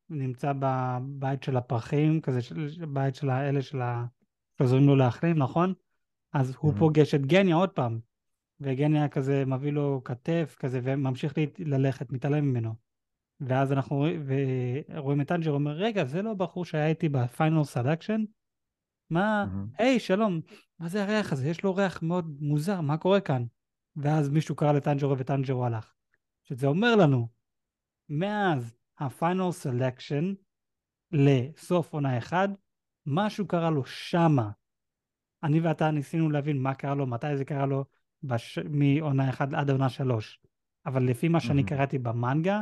נמצא בבית של הפרחים, כזה, בית של האלה של ה... שעוזרים לו להחלים, נכון? אז הוא mm-hmm. פוגש את גניה עוד פעם, וגניה כזה מביא לו כתף כזה, וממשיך ללכת, מתעלם ממנו. ואז אנחנו רואים, את טנג'ירו אומר, רגע, זה לא הבחור שהיה איתי ב final selection? מה, היי, mm-hmm. hey, שלום, מה זה הריח הזה? יש לו ריח מאוד מוזר, מה קורה כאן? ואז מישהו קרא לטנג'רו וטנג'רו הלך. שזה אומר לנו, מאז ה final selection לסוף עונה אחד, משהו קרה לו שמה. אני ואתה ניסינו להבין מה קרה לו, מתי זה קרה לו, בש... מעונה אחת עד עונה שלוש. אבל לפי מה שאני mm-hmm. קראתי במנגה,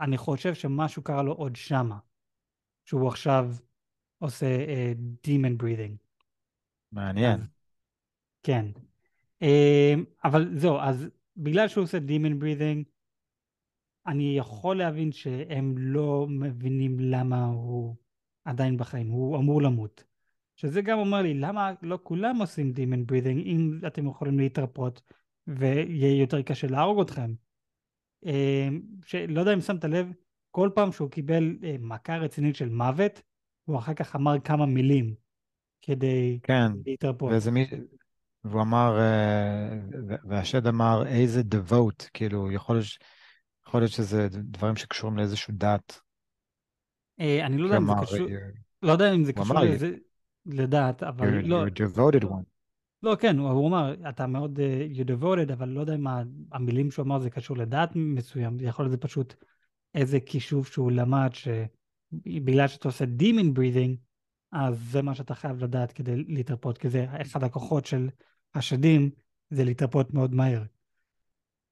אני חושב שמשהו קרה לו עוד שמה. שהוא עכשיו עושה uh, demon breathing. מעניין. אז, כן. Uh, אבל זהו, אז בגלל שהוא עושה demon breathing, אני יכול להבין שהם לא מבינים למה הוא עדיין בחיים, הוא אמור למות. שזה גם אומר לי, למה לא כולם עושים demon breathing אם אתם יכולים להתרפות ויהיה יותר קשה להרוג אתכם? אה, שלא יודע אם שמת לב, כל פעם שהוא קיבל מכה רצינית של מוות, הוא אחר כך אמר כמה מילים כדי כן, להתרפות. ואיזה מי... והוא אמר, אה, והשד אמר, איזה devote, כאילו, יכול להיות, יכול להיות שזה דברים שקשורים לאיזשהו דת. אה, אני לא יודע אם זה קשור, לא יודע אם זה קשור לאיזה, לדת, אבל לא... You're a devoted one. לא, כן, הוא אמר, אתה מאוד uh, you devoted, אבל לא יודע אם המילים שהוא אמר זה קשור לדת מסוים, יכול להיות זה פשוט איזה כישוב שהוא למד, ש... בגלל שאתה עושה demon breathing, אז זה מה שאתה חייב לדעת כדי להתרפות, כי זה אחד הכוחות של השדים, זה להתרפות מאוד מהר.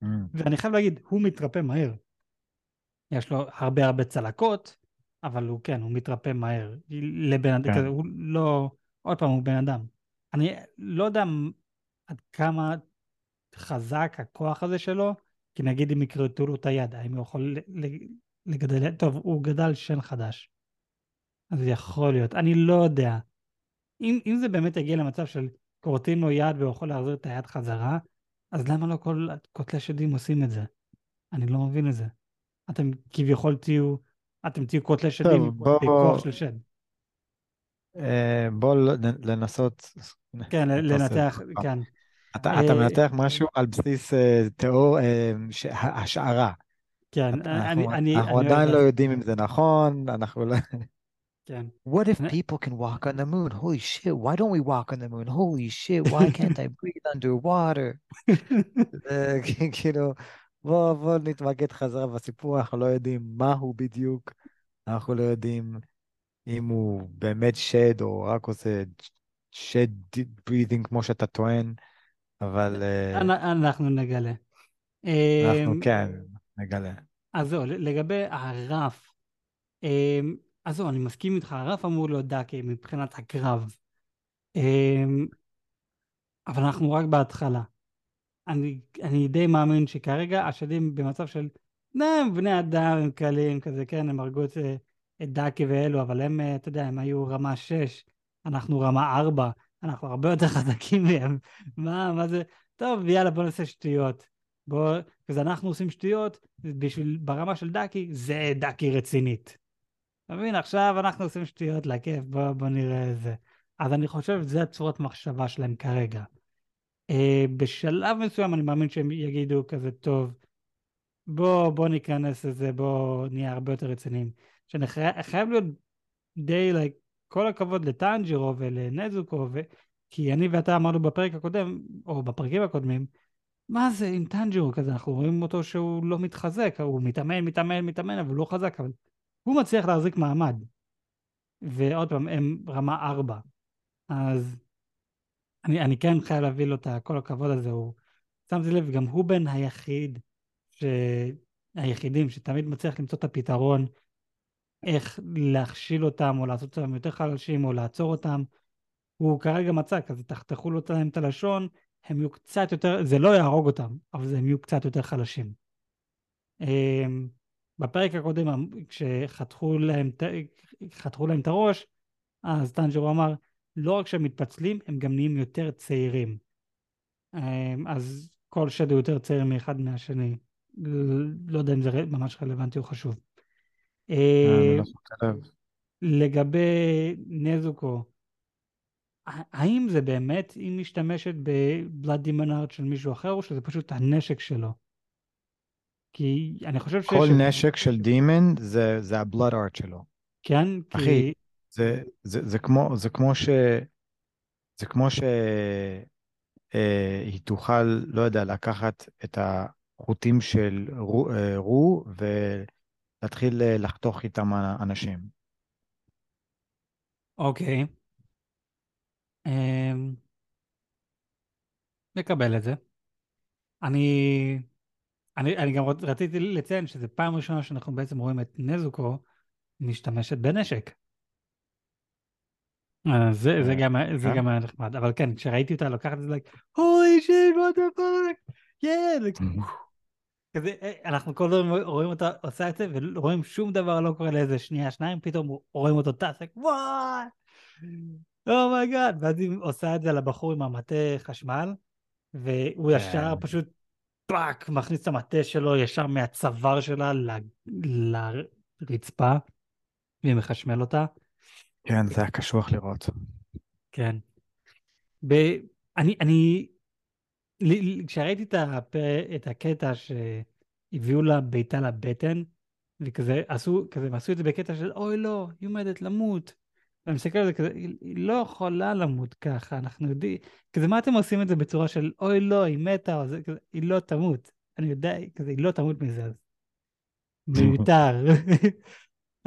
Mm. ואני חייב להגיד, הוא מתרפא מהר. יש לו הרבה הרבה צלקות, אבל הוא כן, הוא מתרפא מהר. לבן אדם, כן. הוא לא, עוד פעם, הוא בן אדם. אני לא יודע עד כמה חזק הכוח הזה שלו, כי נגיד אם יקרטו לו את היד, האם הוא יכול לגדל, טוב, הוא גדל שן חדש. אז יכול להיות, אני לא יודע. אם, אם זה באמת יגיע למצב של כורתים לו יד והוא יכול להחזיר את היד חזרה, אז למה לא כל קוטלי שדים עושים את זה? אני לא מבין את זה. אתם כביכול תהיו, אתם תהיו קוטלי שדים עם כוח של שד. אה, בוא לנסות... כן, לנתח, כן. אתה מנתח משהו על בסיס אה, תיאור, אה, השערה. כן, אני... אני אנחנו עדיין לא יודעים אם זה נכון, אנחנו לא... כן. What if people can walk on the moon? Holy shit, why don't we walk on the moon? Holy shit, why can't I [LAUGHS] breathe underwater? [LAUGHS] כאילו, [LAUGHS] בוא, בוא נתמקד חזרה בסיפור, אנחנו לא יודעים מה הוא בדיוק, אנחנו לא יודעים אם הוא באמת שד או רק עושה שד breathing כמו שאתה טוען, אבל... אה, אנחנו נגלה. אנחנו אמ, כן. נגלה. אז זהו, לגבי הרף, אמ, אז זהו, אני מסכים איתך, הרף אמור להיות דקי מבחינת הקרב. אמ, אבל אנחנו רק בהתחלה. אני, אני די מאמין שכרגע השדים במצב של, נה, בני אדם הם קלים כזה, כן, הם הרגו את, את דקי ואלו, אבל הם, אתה יודע, הם היו רמה 6, אנחנו רמה 4, אנחנו הרבה יותר חזקים מהם. מה, מה זה? טוב, יאללה, בוא נעשה שטויות. בוא, אז אנחנו עושים שטויות, בשביל, ברמה של דאקי, זה דאקי רצינית. אתה מבין? עכשיו אנחנו עושים שטויות לכיף, בוא, בוא נראה איזה. אז אני חושב שזה הצורת מחשבה שלהם כרגע. Uh, בשלב מסוים אני מאמין שהם יגידו כזה, טוב, בוא, בוא ניכנס לזה, בוא נהיה הרבה יותר רציניים. שאני חייב להיות די, like, כל הכבוד לטנג'ירו ולנזוקו, ו... כי אני ואתה אמרנו בפרק הקודם, או בפרקים הקודמים, מה זה עם טנג'ירו כזה, אנחנו רואים אותו שהוא לא מתחזק, הוא מתאמן, מתאמן, מתאמן, אבל הוא לא חזק, אבל הוא מצליח להחזיק מעמד. ועוד פעם, הם רמה 4. אז אני, אני כן חייב להביא לו את כל הכבוד הזה, הוא... שמתי לב, גם הוא בן היחיד, ש... היחידים שתמיד מצליח למצוא את הפתרון איך להכשיל אותם, או לעשות אותם יותר חלשים, או לעצור אותם. הוא כרגע מצא, כזה תחתכו לו להם את הלשון, הם יהיו קצת יותר, זה לא יהרוג אותם, אבל הם יהיו קצת יותר חלשים. אמ, בפרק הקודם, כשחתכו להם, להם את הראש, אז טנג'רו אמר, לא רק שהם מתפצלים, הם גם נהיים יותר צעירים. אמ, אז כל שד הוא יותר צעיר מאחד מהשני. לא יודע אם זה ממש רלוונטי או חשוב. אה, לא לגבי נזוקו, האם זה באמת, היא משתמשת בבלאד דימנארט של מישהו אחר, או שזה פשוט הנשק שלו? כי אני חושב שיש... כל נשק של דימן זה, הבלאד ארט שלו. כן. אחי, זה, זה, זה, כמו, זה כמו ש... זה כמו שהיא אה, תוכל, לא יודע, לקחת את החוטים של רו, אה, רו ולהתחיל אה, לחתוך איתם אנשים. אוקיי. אה, נקבל את זה. אני, אני, אני גם רציתי לציין שזו פעם ראשונה שאנחנו בעצם רואים את נזוקו משתמשת בנשק. אה, זה, זה, אה, גם, זה אה? גם היה נחמד, אבל כן, כשראיתי אותה לוקחת את זה, like, holy shit, what the fuck, yeah, כזה, אנחנו כל הזמן רואים אותה עושה את זה, ורואים שום דבר לא קורה לאיזה שנייה, שניים, פתאום רואים אותו טס, וואי, oh my god, ואז היא עושה את זה לבחור עם המטה חשמל, והוא ישר כן. פשוט fuck, מכניס את המטה שלו ישר מהצוואר שלה לרצפה, ומחשמל אותה. כן, זה היה קשוח לראות. כן. ב... אני, אני, כשראיתי את, הפ... את הקטע שהביאו לה בעיטה לבטן, וכזה עשו, כזה, עשו את זה בקטע של אוי לא, היא עומדת למות. ואני מסתכל על זה כזה, היא לא יכולה למות ככה, אנחנו יודעים, כזה מה אתם עושים את זה בצורה של אוי לא, היא מתה, או זה, כזה, היא לא תמות. אני יודע, כזה, היא לא תמות מזה, אז [LAUGHS] מיותר.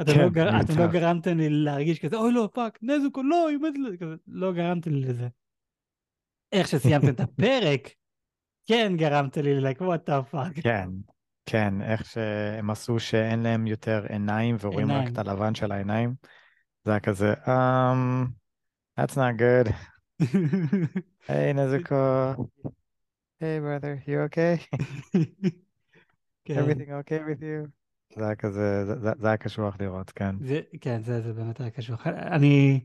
אתם, לא כן, לא, גר... אתם לא גרמתם לי להרגיש כזה, אוי לא, fuck, נזוקו, לא, היא מת כזה, לא גרמתם לי לזה. איך שסיימתם את הפרק, [LAUGHS] כן גרמת לי ל-like, what the fuck. כן, כן, איך שהם עשו שאין להם יותר עיניים ורואים רק את הלבן של העיניים. זה היה כזה, um, that's not good. [LAUGHS] hey, נזוקו. hey, brother, you okay? [LAUGHS] כן. Everything okay with you? זה היה כזה, זה, זה היה קשוח לראות, כן. זה, כן, זה, זה באמת היה קשוח. אני...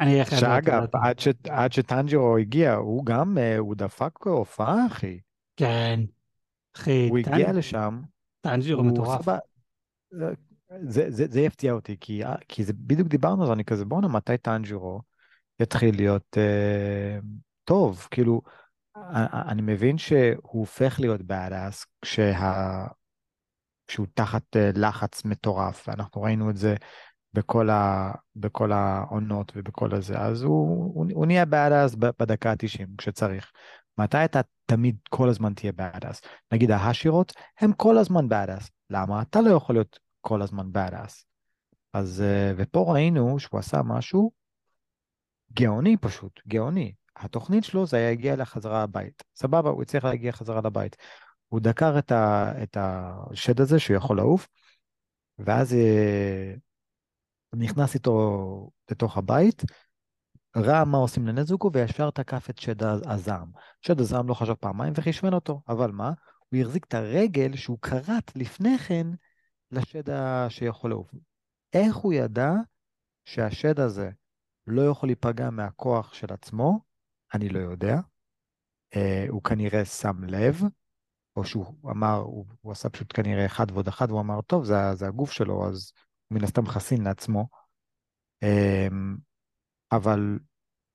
אני אחרי... שאגב, עד, ש, עד שטנג'רו הגיע, הוא גם, אה, הוא דפק הופעה, אחי. כן. אחי, הוא טנ... הגיע לשם. טנג'רו מטורף. סבא, זה, זה, זה יפתיע אותי, כי, אה, כי זה בדיוק דיברנו על זה, אני כזה, בואנה, מתי טנג'רו יתחיל להיות אה, טוב? כאילו, אני מבין שהוא הופך להיות badass כשה... כשהוא תחת אה, לחץ מטורף, ואנחנו ראינו את זה בכל, ה, בכל העונות ובכל הזה, אז הוא, הוא, הוא נהיה badass בדקה ה-90 כשצריך. מתי אתה תמיד כל הזמן תהיה badass? נגיד ההשירות הם כל הזמן badass. למה? אתה לא יכול להיות כל הזמן badass. אז, אה, ופה ראינו שהוא עשה משהו גאוני פשוט, גאוני. התוכנית שלו זה היה להגיע לחזרה הבית. סבבה, הוא הצליח להגיע חזרה לבית. הוא דקר את, ה, את השד הזה שהוא יכול לעוף, ואז אה, נכנס איתו לתוך הבית, ראה מה עושים לנזוקו וישר תקף את שד הזעם. שד הזעם לא חשב פעמיים וחישמן אותו, אבל מה? הוא החזיק את הרגל שהוא כרת לפני כן לשד שיכול לעוף. איך הוא ידע שהשד הזה לא יכול להיפגע מהכוח של עצמו? אני לא יודע. Uh, הוא כנראה שם לב, או שהוא אמר, הוא, הוא עשה פשוט כנראה אחד ועוד אחד, והוא אמר, טוב, זה, זה הגוף שלו, אז מן הסתם חסין לעצמו. Um, אבל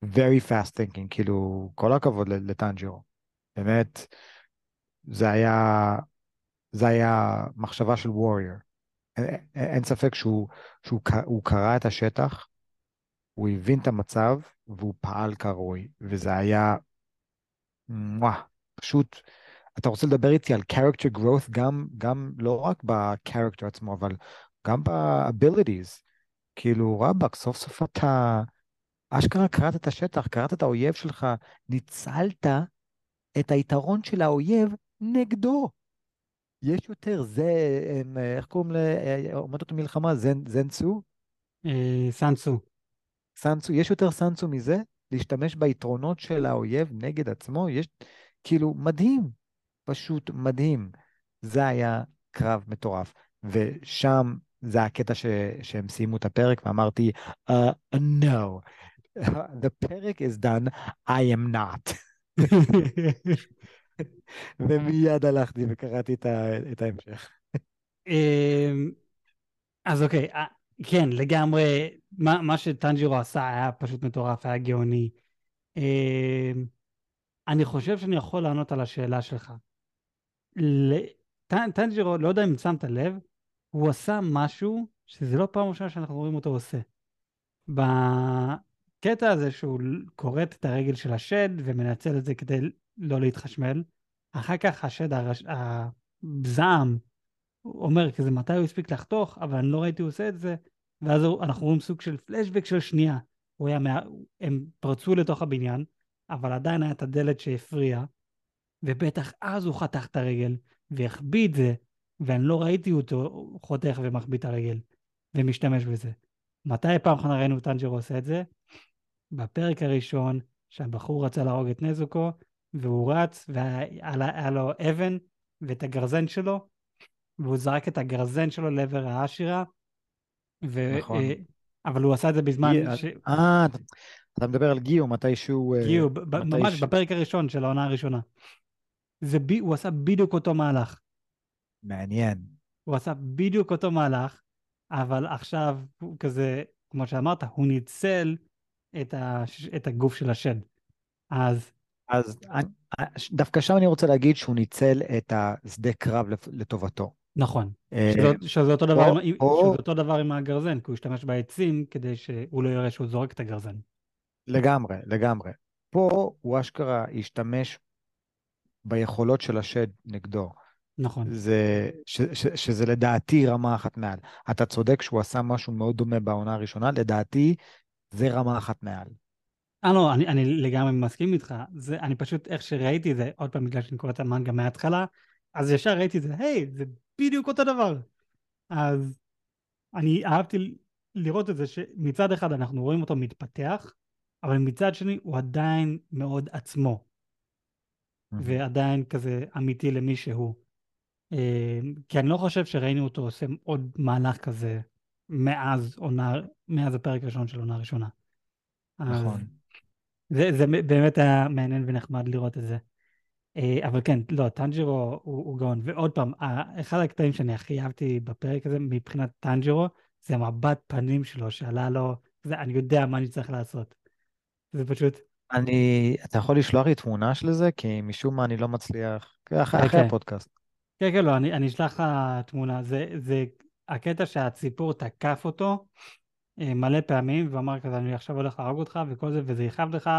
very fast thinking, כאילו, כל הכבוד לטנג'ירו. באמת, זה היה, זה היה מחשבה של ווריור. אין, אין ספק שהוא, שהוא, שהוא קרא את השטח, הוא הבין את המצב, והוא פעל כראוי, וזה היה, וואו, פשוט אתה רוצה לדבר איתי על character growth, גם, גם לא רק ב-character עצמו, אבל גם ב-abilities. כאילו, רבאק, סוף סוף אתה אשכרה קראת את השטח, קראת את האויב שלך, ניצלת את היתרון של האויב נגדו. יש יותר, זה, איך קוראים לאומות המלחמה? זן, זנסו? אה, סנסו. סנסו, יש יותר סנסו מזה? להשתמש ביתרונות של האויב נגד עצמו, יש, כאילו, מדהים, פשוט מדהים. זה היה קרב מטורף. ושם זה הקטע ש, שהם סיימו את הפרק, ואמרתי, uh, no, the פרק is done, I am not. [LAUGHS] ומיד הלכתי וקראתי את, ה, את ההמשך. אמ, אז אוקיי, אה, כן, לגמרי, מה, מה שטנג'ירו עשה היה פשוט מטורף, היה גאוני. אמ, אני חושב שאני יכול לענות על השאלה שלך. טנג'ירו, לא יודע אם שמת לב, הוא עשה משהו שזה לא פעם ראשונה שאנחנו רואים אותו עושה. בקטע הזה שהוא כורת את הרגל של השד ומנצל את זה כדי לא להתחשמל, אחר כך השד, הרש... הזעם, אומר כזה מתי הוא הספיק לחתוך, אבל אני לא ראיתי הוא עושה את זה, ואז אנחנו רואים סוג של פלשבק של שנייה. הוא היה מה... הם פרצו לתוך הבניין, אבל עדיין היה את הדלת שהפריעה, ובטח אז הוא חתך את הרגל, והחביא את זה, ואני לא ראיתי אותו חותך ומחביא את הרגל, ומשתמש בזה. מתי פעם אחרונה ראינו את טנג'רו עושה את זה? בפרק הראשון, שהבחור רצה להרוג את נזוקו, והוא רץ, והיה לו אבן ואת הגרזן שלו, והוא זרק את הגרזן שלו לעבר האשירה, ו... נכון. אה, אבל הוא עשה את זה בזמן. ש... אה, אתה מדבר על גיו, מתי שהוא... אה, גיו, ממש ש... בפרק הראשון של העונה הראשונה. זה ב... הוא עשה בדיוק אותו מהלך. מעניין. הוא עשה בדיוק אותו מהלך, אבל עכשיו הוא כזה, כמו שאמרת, הוא ניצל את, ה... את הגוף של השד. אז... אז דווקא שם אני רוצה להגיד שהוא ניצל את השדה קרב לטובתו. נכון, אה, שזה, שזה, אותו דבר או, עם, או... שזה אותו דבר עם הגרזן, כי הוא השתמש בעצים כדי שהוא לא יראה שהוא זורק את הגרזן. לגמרי, לגמרי. פה הוא אשכרה השתמש ביכולות של השד נגדו. נכון. זה, ש, ש, שזה לדעתי רמה אחת מעל. אתה צודק שהוא עשה משהו מאוד דומה בעונה הראשונה, לדעתי זה רמה אחת מעל. אה לא, אני, אני לגמרי מסכים איתך. זה, אני פשוט, איך שראיתי את זה, עוד פעם בגלל שאני קורא את המנגה מההתחלה, אז ישר ראיתי את זה, היי, זה בדיוק אותו דבר. אז אני אהבתי לראות את זה שמצד אחד אנחנו רואים אותו מתפתח, אבל מצד שני הוא עדיין מאוד עצמו. ועדיין כזה אמיתי למי שהוא. אה, כי אני לא חושב שראינו אותו עושה עוד מהלך כזה מאז עונה, מאז הפרק הראשון של עונה ראשונה. נכון. זה, זה באמת היה מעניין ונחמד לראות את זה. אה, אבל כן, לא, טנג'ירו הוא, הוא גאון. ועוד פעם, אחד הקטעים שאני הכי אהבתי בפרק הזה מבחינת טנג'ירו, זה המבט פנים שלו שעלה לו, זה, אני יודע מה אני צריך לעשות. זה פשוט... אני, אתה יכול לשלוח לי תמונה של זה? כי משום מה אני לא מצליח, אחרי, אחרי הפודקאסט. כן, כן, לא, אני, אני אשלח לך תמונה. זה, זה הקטע שהציפור תקף אותו אה, מלא פעמים, ואמר כזה, אני עכשיו הולך להרוג אותך וכל זה, וזה יכאב לך.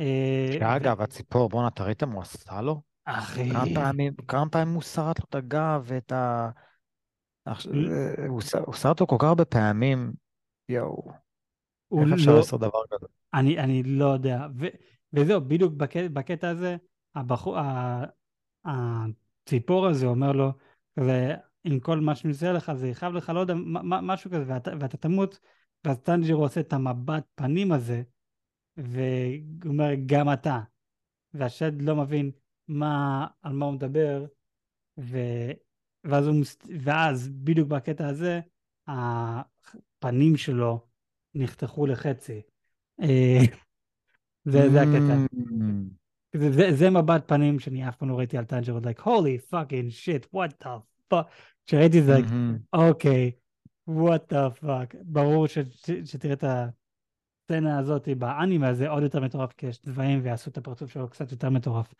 אה, שאגב, הציפור, בואנה, אתה ראית מה הוא עשה לו? אחי. כמה פעמים, כמה פעמים הוא שרט לו את הגב ואת ה... אה, הוא שרט לו כל כך הרבה פעמים, יואו. איך אפשר לא... לעשות דבר כזה? אני, אני לא יודע. ו, וזהו, בדיוק בקטע, בקטע הזה, הבחור, הציפור הזה אומר לו, כזה, עם כל מה עושה לך, זה יכאב לך, לא יודע, משהו כזה, ואתה, ואתה תמות, ואז טנג'ירו עושה את המבט פנים הזה, והוא אומר, גם אתה. והשד לא מבין מה, על מה הוא מדבר, ו... ואז, הוא, ואז בדיוק בקטע הזה, הפנים שלו נחתכו לחצי. אה, [LAUGHS] זה, זה הקטע. Mm. זה, זה, זה מבט פנים שאני אף פעם לא ראיתי על טנג'ר, like holy fucking shit, what the fuck. כשראיתי זה, אוקיי, what the fuck. ברור ש, ש, שתראה את הסצנה הזאת באנימה הזה עוד יותר מטורף, כי יש צבעים ויעשו את הפרצוף שלו קצת יותר מטורף.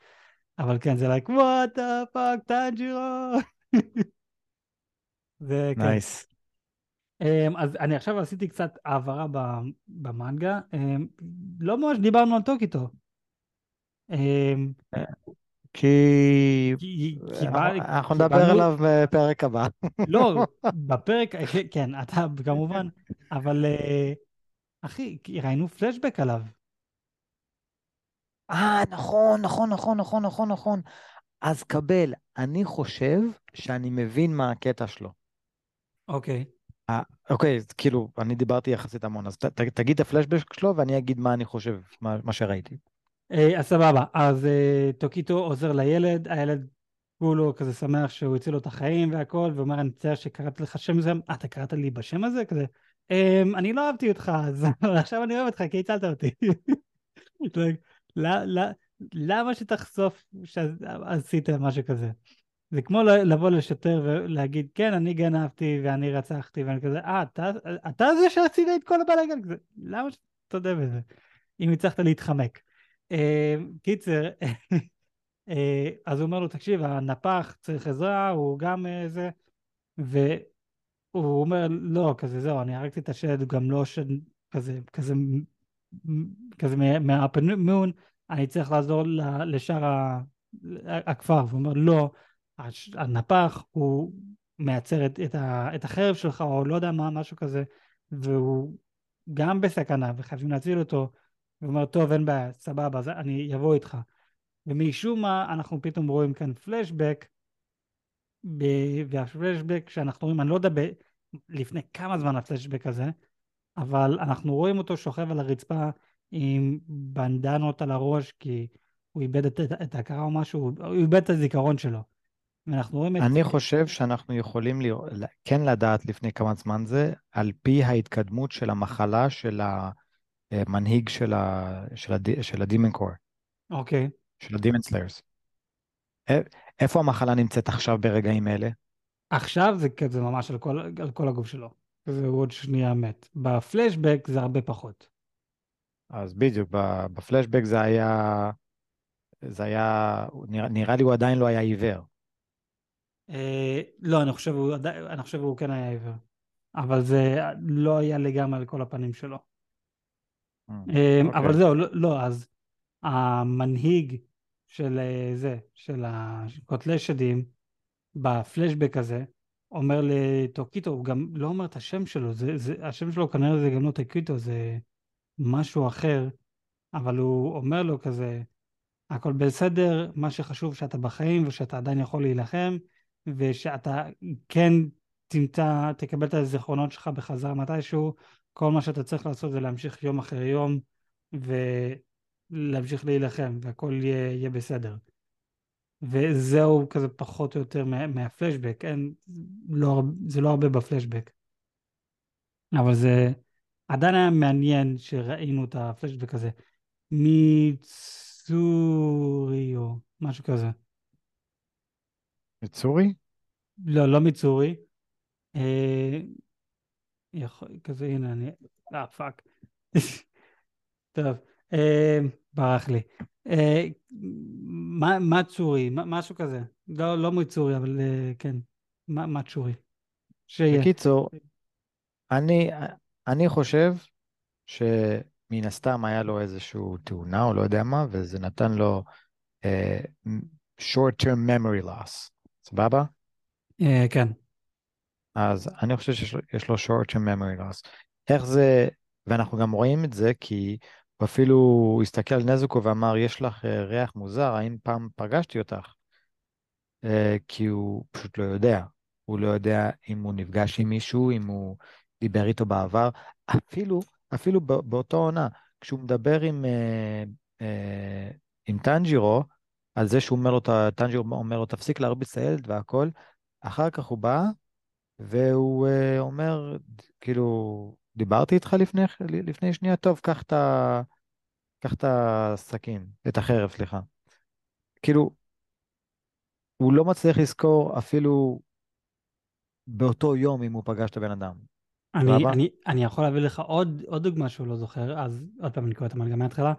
אבל כן, זה like, what the fuck, טנג'ירו. [LAUGHS] זה כן. Um, אז אני עכשיו עשיתי קצת העברה במנגה. Um, לא ממש דיברנו על טוקיטו. אמ, כי אנחנו נדבר עליו בפרק הבא. לא, [LAUGHS] בפרק, כן, אתה [LAUGHS] כמובן, אבל אה, אחי, ראינו פלשבק עליו. אה, נכון, נכון, נכון, נכון, נכון, נכון. אז קבל, אני חושב שאני מבין מה הקטע שלו. אוקיי. אה, אוקיי, אז כאילו, אני דיברתי יחסית המון, אז תגיד את הפלשבק שלו ואני אגיד מה אני חושב, מה, שראיתי. אה, אז סבבה, אז אה, טוקיטו עוזר לילד, הילד כולו כזה שמח שהוא הציל לו את החיים והכל, ואומר, אני מצטער שקראתי לך שם מסוים, אה, אתה קראת לי בשם הזה? כזה, "אמ, אני לא אהבתי אותך, אז [LAUGHS] עכשיו אני אוהב אותך כי הצלת אותי. [LAUGHS] למה שתחשוף שעשית משהו כזה? זה כמו לבוא לשוטר ולהגיד, כן, אני גנבתי ואני רצחתי, ואני כזה, אה, אתה, אתה זה שעשית את כל הבלאגן? למה שתודה בזה? אם הצלחת להתחמק. אה, קיצר, [LAUGHS] אה, אז הוא אומר לו, תקשיב, הנפח צריך עזרה, הוא גם אה, זה, והוא אומר, לא, כזה, זהו, אני הרגתי את השד, גם לא שד, כזה, כזה, כזה מהפנמון, אני צריך לעזור לשאר הכפר. והוא אומר, לא, הנפח הוא מייצר את, את, ה, את החרב שלך, או לא יודע מה, משהו כזה, והוא גם בסכנה, וחייבים להציל אותו. הוא אומר, טוב, אין בעיה, סבבה, אז אני אבוא איתך. ומשום מה אנחנו פתאום רואים כאן פלשבק, והפלשבק שאנחנו רואים, אני לא יודע ב- לפני כמה זמן הפלשבק הזה, אבל אנחנו רואים אותו שוכב על הרצפה עם בנדנות על הראש, כי הוא איבד את, את, ההכרה או משהו, הוא איבד את הזיכרון שלו. ואנחנו רואים את... אני חושב שאנחנו יכולים לראות, כן לדעת לפני כמה זמן זה, על פי ההתקדמות של המחלה של המנהיג של, ה, של, הד, של הדימן קור, אוקיי. של הדימן סליירס. איפה המחלה נמצאת עכשיו ברגעים אלה? עכשיו זה כזה ממש על כל, על כל הגוף שלו. הוא עוד שנייה מת. בפלשבק זה הרבה פחות. אז בדיוק, בפלשבק זה היה, זה היה, נראה, נראה לי הוא עדיין לא היה עיוור. אה, לא, אני חושב הוא, אני חושב הוא כן היה עיוור. אבל זה לא היה לגמרי על כל הפנים שלו. אה, אבל אוקיי. זהו, לא, לא, אז המנהיג של אה, זה, של הקוטלי שדים, בפלשבק הזה, אומר לטוקיטו, הוא גם לא אומר את השם שלו, זה, זה, השם שלו כנראה זה גם לא טוקיטו, זה משהו אחר, אבל הוא אומר לו כזה, הכל בסדר, מה שחשוב שאתה בחיים ושאתה עדיין יכול להילחם, ושאתה כן תמצא, תקבל את הזיכרונות שלך בחזרה מתישהו, כל מה שאתה צריך לעשות זה להמשיך יום אחרי יום, ולהמשיך להילחם, והכל יהיה, יהיה בסדר. וזהו כזה פחות או יותר מה, מהפלשבק, אין, לא, זה לא הרבה בפלשבק. אבל זה עדיין היה מעניין שראינו את הפלשבק הזה. מיצוריו, משהו כזה. מצורי? לא, לא מיצורי. אה, יכול, כזה, הנה, אני... אה, פאק. [LAUGHS] טוב, אה, ברח לי. אה, מה- מצורי, מה- משהו כזה. לא, לא מיצורי, אבל אה, כן, מה- מצ'ורי. שיהיה. בקיצור, אני, אני חושב שמן הסתם היה לו איזושהי תאונה או לא יודע מה, וזה נתן לו uh, short-term memory loss, סבבה? אה, כן. אז אני חושב שיש לו, יש לו short-term memory loss. איך זה, ואנחנו גם רואים את זה כי הוא אפילו הסתכל על נזוקו ואמר, יש לך אה, ריח מוזר, האם פעם פגשתי אותך? אה, כי הוא פשוט לא יודע. הוא לא יודע אם הוא נפגש עם מישהו, אם הוא דיבר איתו בעבר. אפילו, אפילו בא- באותה עונה, כשהוא מדבר עם, אה, אה, עם טנג'ירו, על זה שהוא אומר לו, טנג'ירו אומר לו, תפסיק להרביץ לילד והכל, אחר כך הוא בא, והוא אה, אומר, כאילו, דיברתי איתך לפני, לפני שנייה, טוב, קח את ה... קח את הסכין, את החרב, סליחה. כאילו, הוא לא מצליח לזכור אפילו באותו יום אם הוא פגש את הבן אדם. אני? אני, אני יכול להביא לך עוד, עוד דוגמה שהוא לא זוכר, אז עוד פעם אני קורא את המלגה מההתחלה.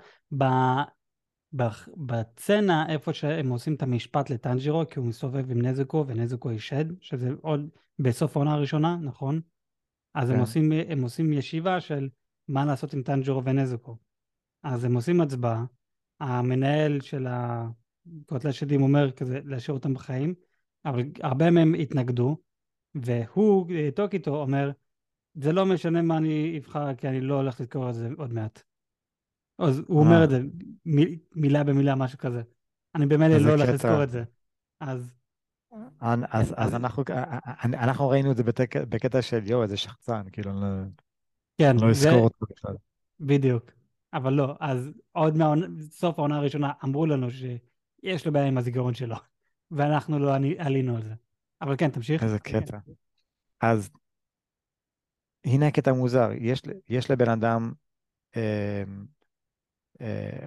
ב, ב, בצנה, איפה שהם עושים את המשפט לטנג'ירו, כי הוא מסתובב עם נזוקו, ונזוקו היא שד, שזה עוד בסוף העונה הראשונה, נכון? אז הם כן. עושים, הם עושים ישיבה של מה לעשות עם טנג'ירו ונזוקו. אז הם עושים הצבעה, המנהל של הקוטלי שדים אומר כזה להשאיר אותם בחיים, אבל הרבה מהם התנגדו, והוא, אה, טוקיטו, אומר, זה לא משנה מה אני אבחר, כי אני לא הולך לזכור את זה עוד מעט. אז הוא אומר אה. את זה מילה במילה, משהו כזה. אני במילא איזה לא הולך. לזכור את זה. אז אז, אז, אז אנחנו, אנחנו ראינו את זה בתק, בקטע של יואו, איזה שחצן, כאילו, אני לא, כן, לא אזכור אותו בכלל. בדיוק. אבל לא, אז עוד מסוף העונה הראשונה אמרו לנו שיש לו בעיה עם הזיכרון שלו, [LAUGHS] ואנחנו לא עלינו על זה. אבל כן, תמשיך. איזה קטע. אז הנה הקטע מוזר, יש, יש לבן אדם אה, אה,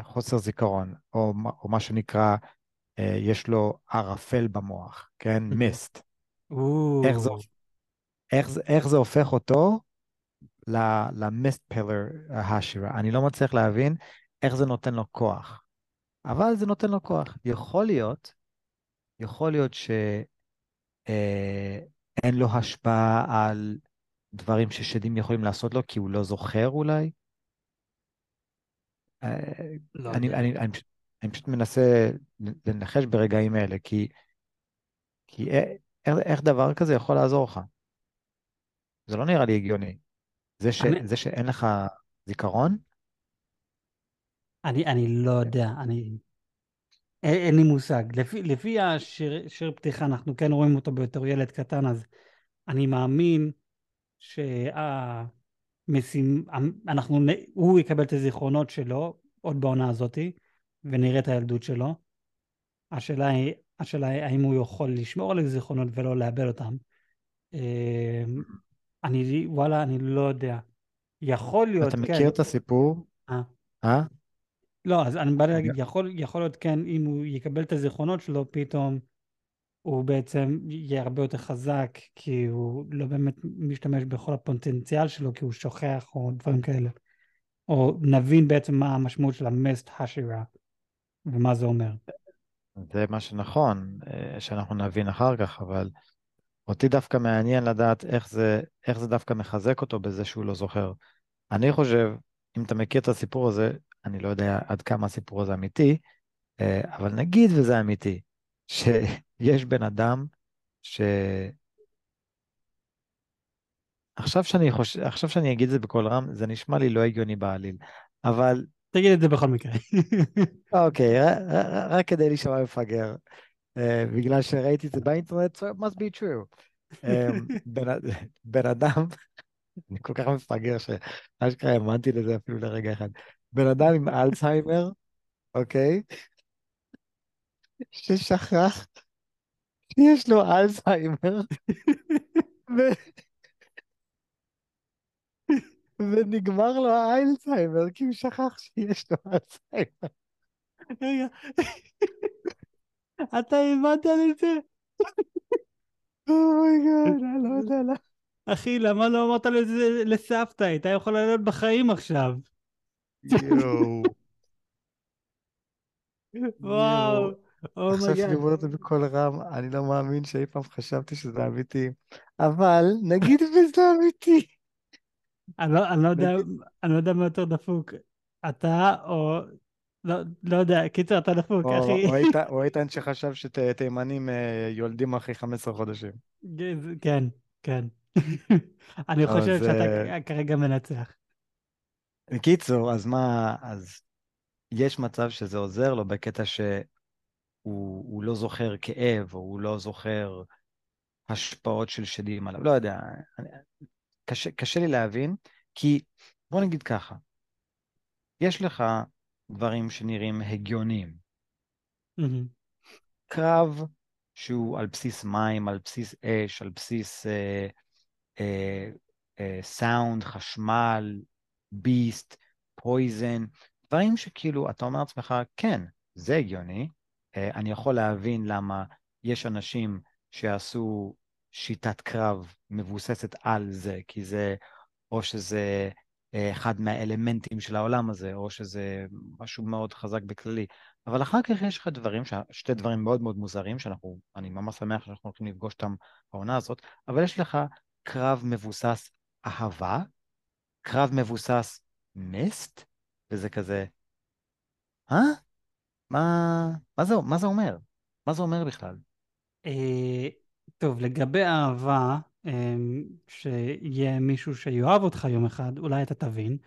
חוסר זיכרון, או, או מה שנקרא, אה, יש לו ערפל במוח, כן? מיסט. איך זה, איך, איך זה הופך אותו למיסט פילר השירה? אני לא מצליח להבין איך זה נותן לו כוח, אבל זה נותן לו כוח. יכול להיות, יכול להיות שאין אה, לו השפעה על דברים ששדים יכולים לעשות לו, כי הוא לא זוכר אולי? אה, לא אני, יודע. אני, אני, פשוט, אני פשוט מנסה לנחש ברגעים אלה, כי, כי איך, איך דבר כזה יכול לעזור לך? זה לא נראה לי הגיוני. זה, ש, אני... זה שאין לך זיכרון? אני, אני לא יודע, אני... אין, אין לי מושג. לפי, לפי השיר פתיחה, אנחנו כן רואים אותו בתור ילד קטן, אז אני מאמין שהמשים... אנחנו... הוא יקבל את הזיכרונות שלו עוד בעונה הזאתי, ונראה את הילדות שלו. השאלה היא, השאלה היא האם הוא יכול לשמור על הזיכרונות ולא לאבד אותם. אה, אני, וואלה, אני לא יודע. יכול להיות, אתה כן. מכיר את הסיפור? אה? אה? לא, אז אני בא להגיד, יכול, יכול להיות כן, אם הוא יקבל את הזיכרונות שלו, פתאום הוא בעצם יהיה הרבה יותר חזק, כי הוא לא באמת משתמש בכל הפוטנציאל שלו, כי הוא שוכח או דברים כאלה. או נבין בעצם מה המשמעות של המסט השירה, ומה זה אומר. זה מה שנכון, אה, שאנחנו נבין אחר כך, אבל אותי דווקא מעניין לדעת איך זה, איך זה דווקא מחזק אותו בזה שהוא לא זוכר. אני חושב, אם אתה מכיר את הסיפור הזה, אני לא יודע עד כמה הסיפור הזה אמיתי, אה, אבל נגיד וזה אמיתי, שיש בן אדם ש... עכשיו שאני חושב, עכשיו שאני אגיד את זה בקול רם, זה נשמע לי לא הגיוני בעליל, אבל... תגיד את זה בכל מקרה. אוקיי, רק כדי להישמע מפגר. אה, בגלל שראיתי את זה באינטרנט, so it must be true. אמ, בן אדם, אני כל כך מפגר שאשכרה האמנתי לזה אפילו לרגע אחד. בן אדם עם אלצהיימר, אוקיי? ששכח שיש לו אלצהיימר, ונגמר לו האלצהיימר כי הוא שכח שיש לו אלצהיימר. רגע. אתה הבנת את זה? oh my God, אני לא יודע למה. אחי, למה לא אמרת לזה לסבתא? הייתה יכולה להיות בחיים עכשיו. יואו. וואו. עכשיו שאני אומר את זה בקול רם, אני לא מאמין שאי פעם חשבתי שזה אמיתי. אבל נגיד וזה אמיתי. אני לא, לא, לא יודע מה יותר דפוק, אתה או לא, לא יודע, קיצר, אתה דפוק, אחי. [LAUGHS] או איתן שחשב שתימנים אה, יולדים אחרי 15 חודשים. כן, כן. [LAUGHS] אני חושב שאתה כרגע מנצח. בקיצור, אז מה, אז יש מצב שזה עוזר לו בקטע שהוא לא זוכר כאב, או הוא לא זוכר השפעות של שדים עליו. לא יודע, אני, קשה, קשה לי להבין, כי בוא נגיד ככה, יש לך דברים שנראים הגיוניים. Mm-hmm. קרב שהוא על בסיס מים, על בסיס אש, על בסיס אה, אה, אה, סאונד, חשמל, ביסט, פויזן, דברים שכאילו אתה אומר לעצמך, כן, זה הגיוני, אני יכול להבין למה יש אנשים שעשו שיטת קרב מבוססת על זה, כי זה, או שזה אחד מהאלמנטים של העולם הזה, או שזה משהו מאוד חזק בכללי. אבל אחר כך יש לך דברים, שתי דברים מאוד מאוד מוזרים, שאנחנו, אני ממש שמח שאנחנו הולכים לפגוש אותם בעונה הזאת, אבל יש לך קרב מבוסס אהבה, קרב מבוסס מסט, וזה כזה, אה? מה, מה, זה, מה זה אומר? מה זה אומר בכלל? אה, טוב, לגבי אהבה, אמ, שיהיה מישהו שיאהב אותך יום אחד, אולי אתה תבין.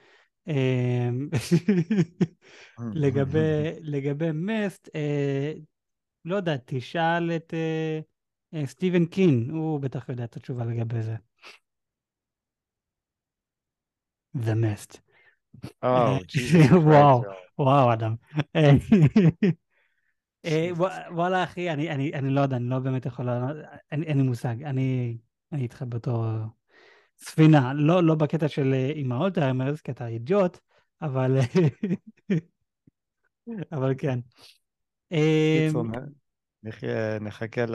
אמ, [LAUGHS] לגבי, [LAUGHS] לגבי מסט, אה, לא יודע, תשאל את, אה, אה, סטיבן קינג, הוא בטח יודע את התשובה לגבי זה. The Mist. ג'יזוס וואו. וואו, אדם. ווא- וואלה, אחי, אני, אני, אני לא יודע, אני לא באמת יכול לענות, אין לי מושג. אני, אני איתך בתור ספינה, לא, לא בקטע של עם האלצהיימרס, כי אתה אידיוט, אבל, [LAUGHS] אבל כן. נחכה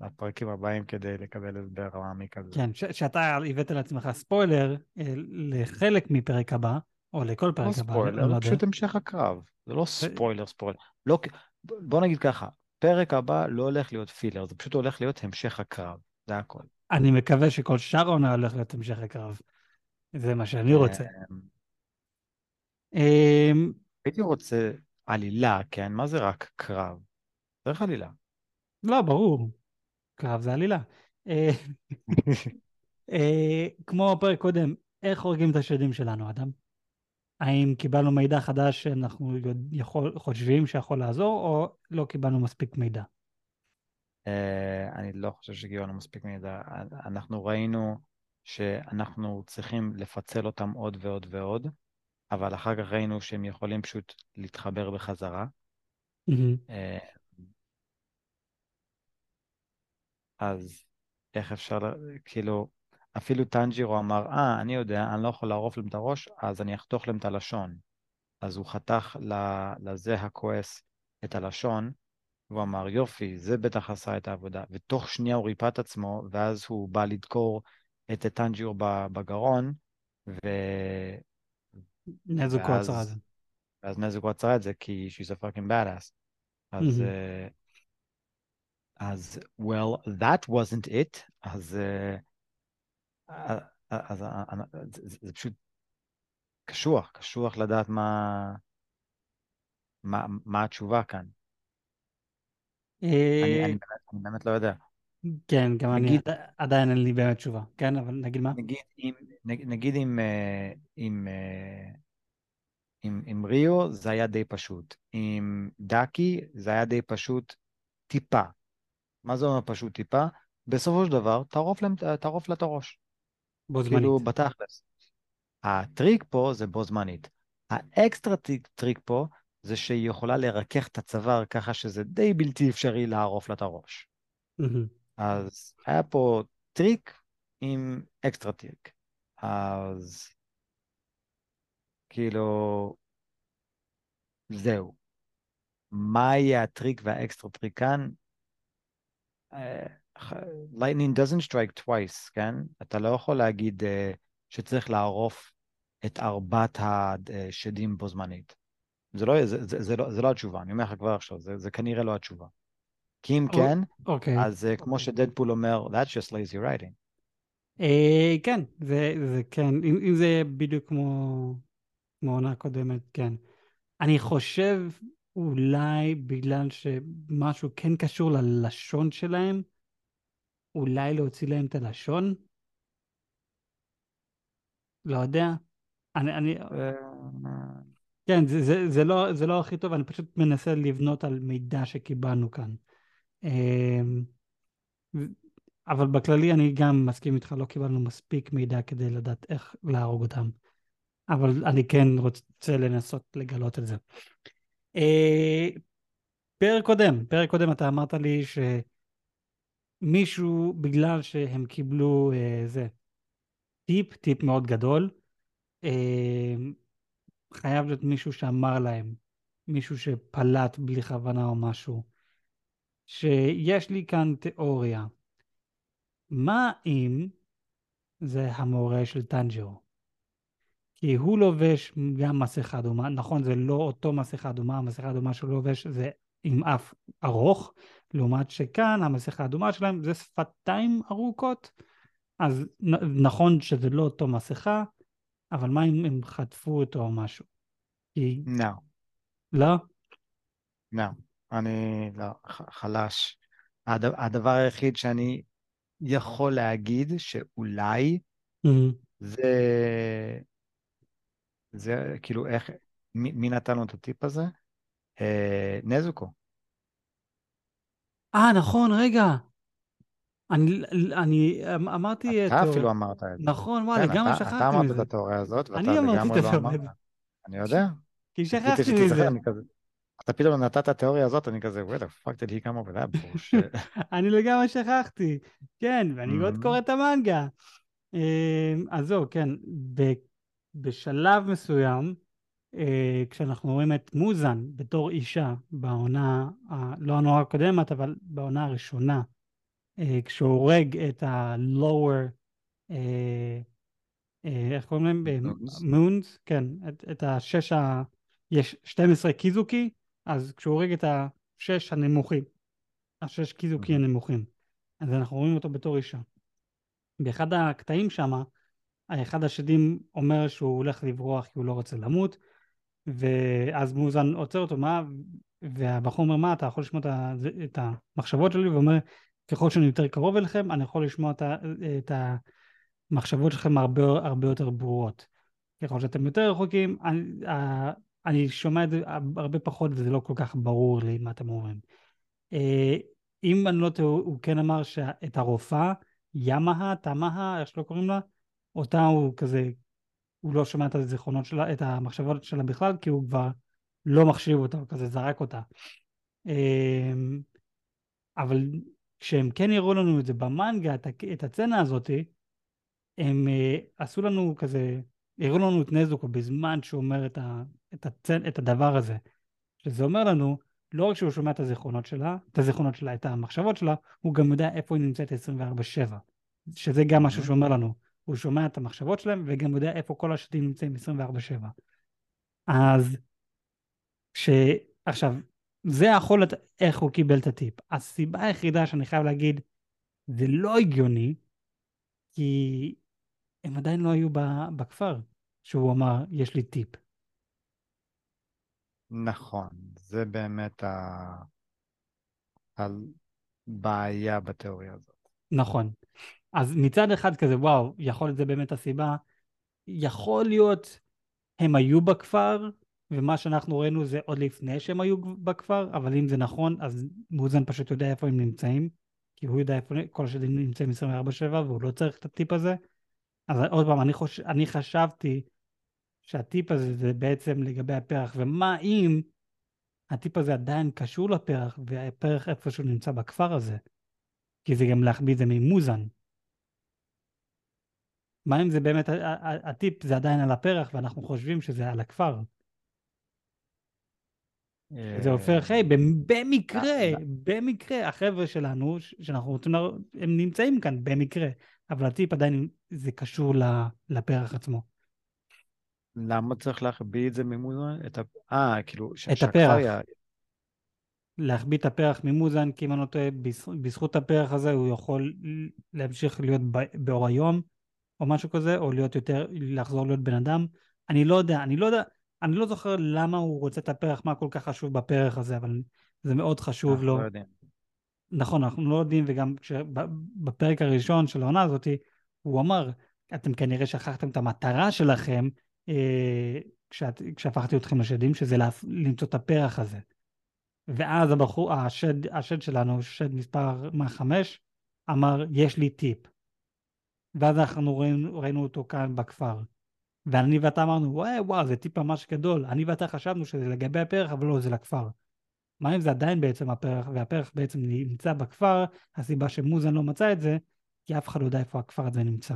לפרקים הבאים כדי לקבל הסבר מעמיק על זה. כן, שאתה הבאת לעצמך ספוילר אה, לחלק מפרק הבא, או לכל לא פרק הבא, אני ספוילר, לא זה. פשוט המשך הקרב. זה לא ספוילר ספוילר. לא, בוא נגיד ככה, פרק הבא לא הולך להיות פילר, זה פשוט הולך להיות המשך הקרב. זה הכל. אני מקווה שכל שאר העונה הולך להיות המשך הקרב. זה מה שאני רוצה. אמ, אמ, הייתי רוצה עלילה, כן? מה זה רק קרב? צריך עלילה. לא, ברור. קרב זה עלילה. אה, [LAUGHS] אה, כמו בפרק קודם, איך הורגים את השדים שלנו, אדם? האם קיבלנו מידע חדש שאנחנו יכול, חושבים שיכול לעזור, או לא קיבלנו מספיק מידע? אה, אני לא חושב שקיבלנו מספיק מידע. אנחנו ראינו שאנחנו צריכים לפצל אותם עוד ועוד ועוד, אבל אחר כך ראינו שהם יכולים פשוט להתחבר בחזרה. אה, אז איך אפשר, כאילו, אפילו טנג'ירו אמר, אה, אני יודע, אני לא יכול לערוף להם את הראש, אז אני אחתוך להם את הלשון. אז הוא חתך לזה הכועס את הלשון, והוא אמר, יופי, זה בטח עשה את העבודה. ותוך שנייה הוא ריפא את עצמו, ואז הוא בא לדקור את טנג'ירו בגרון, ו... נזוקו ואז- עצרה את זה. ואז נזוקו עצרה את זה, כי she's a fucking badass. אז... מהמם. אז, well, that wasn't it, אז, אה, אה, אז אה, אה, זה, זה- זה פשוט קשוח, קשוח לדעת מה, מה, מה התשובה כאן. אני, אני, באמת, אני באמת לא יודע. כן, גם אני נגיד- עד- עדיין אין לי באמת תשובה. כן, אבל נגיד מה? נגיד אם, נג- נגיד אם, אם, עם, עם גיוטרו זה היה די פשוט. עם דאקי זה היה די פשוט טיפה. מה זה אומר פשוט טיפה? בסופו של דבר, תערוף להם- תערוף לה את הראש. בו זמנית. כאילו, בתכלס. הטריק פה זה בו זמנית. ה extra trick, פה זה שהיא יכולה לרכך את הצוואר ככה שזה די בלתי אפשרי לערוף לה את הראש. אז היה פה טריק עם extra trick. אז כאילו, זהו. מה יהיה הטריק וה extra trick כאן? אה, lightning doesn't strike twice, כן? אתה לא יכול להגיד אה, שצריך לערוף את ארבעת השדים בו זמנית. זה לא, זה, זה, זה, לא, זה לא התשובה, אני אומר לך כבר עכשיו, זה, זה כנראה לא התשובה. כי אם או- כן, אוקיי. אז אה, כמו שדדפול אומר, that's just lazy writing. אה, כן, זה, זה כן, אם, אם זה בדיוק כמו, כמו עונה קודמת, כן. אני חושב אולי בגלל שמשהו כן קשור ללשון שלהם, אולי להוציא להם את הלשון? לא יודע. אני, אני, אה, כן, זה, זה, זה, לא, זה לא הכי טוב, אני פשוט מנסה לבנות על מידע שקיבלנו כאן. אמ, אבל בכללי אני גם מסכים איתך, לא קיבלנו מספיק מידע כדי לדעת איך להרוג אותם. אבל אני כן רוצה לנסות לגלות את זה. אה, פרק קודם, פרק קודם אתה אמרת לי שמישהו, בגלל שהם קיבלו אה, זה, טיפ, טיפ מאוד גדול, אה, חייב להיות מישהו שאמר להם, מישהו שפלט בלי כוונה או משהו, שיש לי כאן תיאוריה. מה אם זה המורה של טנג'רו? כי הוא לובש גם מסכה אדומה, נכון זה לא אותו מסכה אדומה, המסכה האדומה שהוא לובש זה עם אף ארוך, לעומת שכאן המסכה האדומה שלהם זה שפתיים ארוכות, אז נכון שזה לא אותו מסכה, אבל מה אם הם חטפו אותו או משהו? כי... no, לא? no, אני לא, חלש. הד, הדבר היחיד שאני יכול להגיד שאולי Mhm. זה, זה כאילו איך, מי, מי נתן לו את הטיפ הזה? אה, נזוקו. אה, נכון, רגע. אני, אני אמ- אמרתי... אתה תיאוריה- אפילו אמרת את זה. נכון, וואי, כן, לגמרי שכחתי אתה אמרת מזה. את התיאוריה הזאת, ואתה לגמרי לא אמרת. אני יודע. כי שכחתי מזה. אתה פתאום נתת את התיאוריה הזאת, אני כזה, where the fuck did he come up with that bullshit? [LAUGHS] אני לגמרי שכחתי. כן, ואני עוד Mhm. קורא את המנגה. אמ, אז זהו, כן, בשלב מסוים, אה, כשאנחנו רואים את מוזן בתור אישה בעונה, ה- לא העונה הקודמת, אבל בעונה הראשונה, אה, כשהוא הורג את ה-lower, אה, אה, איך קוראים להם? מונס, כן, את, את השש ה... יש 12 קיזוקי, אז כשהוא הורג את השש הנמוכים, השש קיזוקי Mhm. הנמוכים, אז אנחנו רואים אותו בתור אישה. באחד הקטעים שם, אחד השדים אומר שהוא הולך לברוח כי הוא לא רוצה למות, ואז מוזן עוצר אותו, מה? והבחור אומר, מה, אתה יכול לשמוע את, המחשבות שלי? ואומר, ככל שאני יותר קרוב אליכם, אני יכול לשמוע את, המחשבות שלכם הרבה, הרבה יותר ברורות. ככל שאתם יותר רחוקים, אני, אני שומע את זה הרבה פחות וזה לא כל כך ברור לי מה אתם אומרים. אה, אם אני לא טועה, הוא כן אמר שאת הרופאה, ימאה, תמאה, איך שלא קוראים לה, אותה הוא כזה, הוא לא שומע את הזיכרונות שלה, את המחשבות שלה בכלל, כי הוא כבר לא מחשיב אותה, הוא כזה זרק אותה. אה, אבל כשהם כן הראו לנו את זה במנגה, את, הצצנה הזאתי, הם אה, עשו לנו כזה, הראו לנו את נזוקו בזמן שהוא אומר את, ה, את, הצ, את הדבר הזה. שזה אומר לנו, לא רק שהוא שומע את הזיכרונות שלה, את הזיכרונות שלה, את המחשבות שלה, הוא גם יודע איפה היא נמצאת 24/7. שזה גם משהו. שאומר לנו, הוא שומע את המחשבות שלהם וגם יודע איפה כל השדים נמצאים 24/7. אז, ש... עכשיו, זה יכול להיות איך הוא קיבל את הטיפ. הסיבה היחידה שאני חייב להגיד, זה לא הגיוני, כי הם עדיין לא היו בכפר, שהוא אמר, יש לי טיפ. נכון, זה באמת ה- הבעיה בתיאוריה הזאת. נכון. אז מצד אחד כזה, וואו, יכול להיות זה באמת הסיבה. יכול להיות הם היו בכפר, ומה שאנחנו ראינו זה עוד לפני שהם היו בכפר, אבל אם זה נכון, אז מוזן פשוט יודע איפה הם נמצאים, כי הוא יודע איפה כל השדים נמצאים 24/7 והוא לא צריך את הטיפ הזה. אז עוד פעם, אני, חוש... אני חשבתי שהטיפ הזה זה בעצם לגבי הפרח, ומה אם הטיפ הזה עדיין קשור לפרח, והפרח איפשהו נמצא בכפר הזה? כי זה גם להחביא את זה ממוזן. מה אם זה באמת, הטיפ זה עדיין על הפרח ואנחנו חושבים שזה על הכפר? זה הופך, היי, במ- במקרה, אה, במקרה, החבר'ה שלנו, שאנחנו רוצים להראות, הם נמצאים כאן במקרה, אבל הטיפ עדיין, זה קשור לפרח עצמו. למה צריך להחביא את זה ממוזן? את ה... אה, כאילו, את הפרח. להחביא את הפרח ממוזן, כי אם אני לא טועה, בז- בזכות הפרח הזה הוא יכול להמשיך להיות באור היום, או משהו כזה, או להיות יותר, לחזור להיות בן אדם. אני לא יודע, אני לא יודע, אני לא זוכר למה הוא רוצה את הפרח, מה כל כך חשוב בפרח הזה, אבל זה מאוד חשוב אנחנו לו. לא יודעים. נכון, אנחנו לא יודעים, וגם בפרק הראשון של העונה הזאת, הוא אמר, אתם כנראה שכחתם את המטרה שלכם אה, כשאת, כשהפכתי אתכם לשדים, שזה לה, למצוא את הפרח הזה. ואז הבחור, השד, השד שלנו, שד מספר 5, אמר, יש לי טיפ. ואז אנחנו ראינו, ראינו אותו כאן בכפר. ואני ואתה אמרנו, וואי, וואו, זה טיפ ממש גדול. אני ואתה חשבנו שזה לגבי הפרח, אבל לא, זה לכפר. מה אם זה עדיין בעצם הפרח, והפרח בעצם נמצא בכפר, הסיבה שמוזן לא מצא את זה, כי אף אחד לא יודע איפה הכפר הזה נמצא.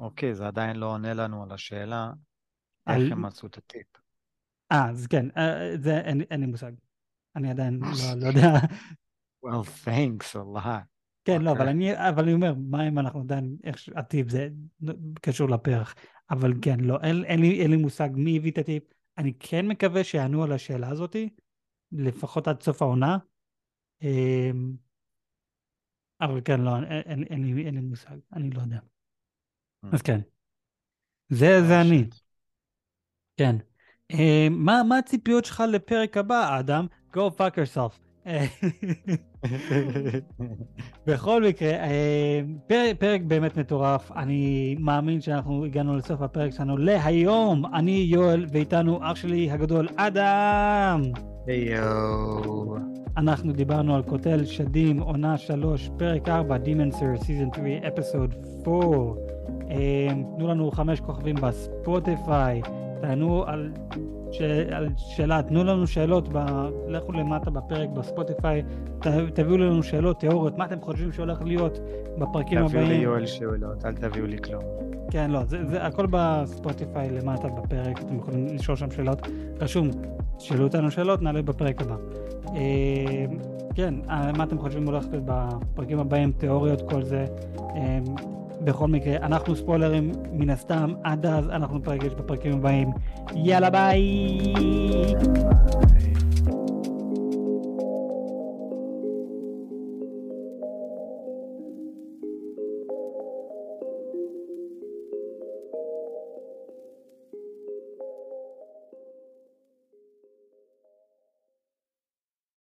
אוקיי, זה עדיין לא עונה לנו על השאלה על- איך הם מצאו את הטיפ. אה, אז כן, אה, זה אין, אין לי מושג. אני עדיין לא, לא [LAUGHS] יודע. Well, thanks a lot. כן, לא, אבל אוקיי. אני, אבל אני אומר, מה אם אנחנו עדיין, איך הטיפ זה קשור לפרח. אבל כן, לא, אין, אין, לי, אין לי מושג מי הביא את הטיפ. אני כן מקווה שיענו על השאלה הזאתי, לפחות עד סוף העונה. אמ, אבל כן, לא, אין, אין, לי, אין לי מושג, אני לא יודע. Mm. אז כן. זה, זה אה, אני, שיט. כן. אמ, מה, מה הציפיות שלך לפרק הבא, אדם? Go fuck yourself. בכל מקרה, אה, פרק, פרק באמת מטורף, אני מאמין שאנחנו הגענו לסוף הפרק שלנו להיום. אני יואל, ואיתנו אח שלי הגדול, אדם. יואו. אנחנו דיברנו על קוטל שדים, עונה 3, פרק 4, Demon Sir, Season 3, Episode 4. אמ, תנו לנו חמש כוכבים בספוטיפיי, תענו. על שאלה, תנו לנו שאלות, ב... לכו למטה בפרק בספוטיפיי, ת... תביאו לנו שאלות, תיאוריות, מה אתם חושבים שהולך להיות בפרקים תביאו הבאים. לי יואל שאלות, אל תביאו לי כלום. כן, לא, זה, זה הכל בספוטיפיי למטה בפרק, אתם יכולים לשאול שם שאלות. רשום, שאלו אותנו שאלות, נעלה בפרק הבא. אה, כן, אה, מה אתם חושבים הולך להיות בפרקים הבאים, תיאוריות, כל זה. אה, בכל מקרה, אנחנו ספוילרים, מן הסתם, עד אז אנחנו נפגש בפרקים הבאים. יאללה ביי! ביי.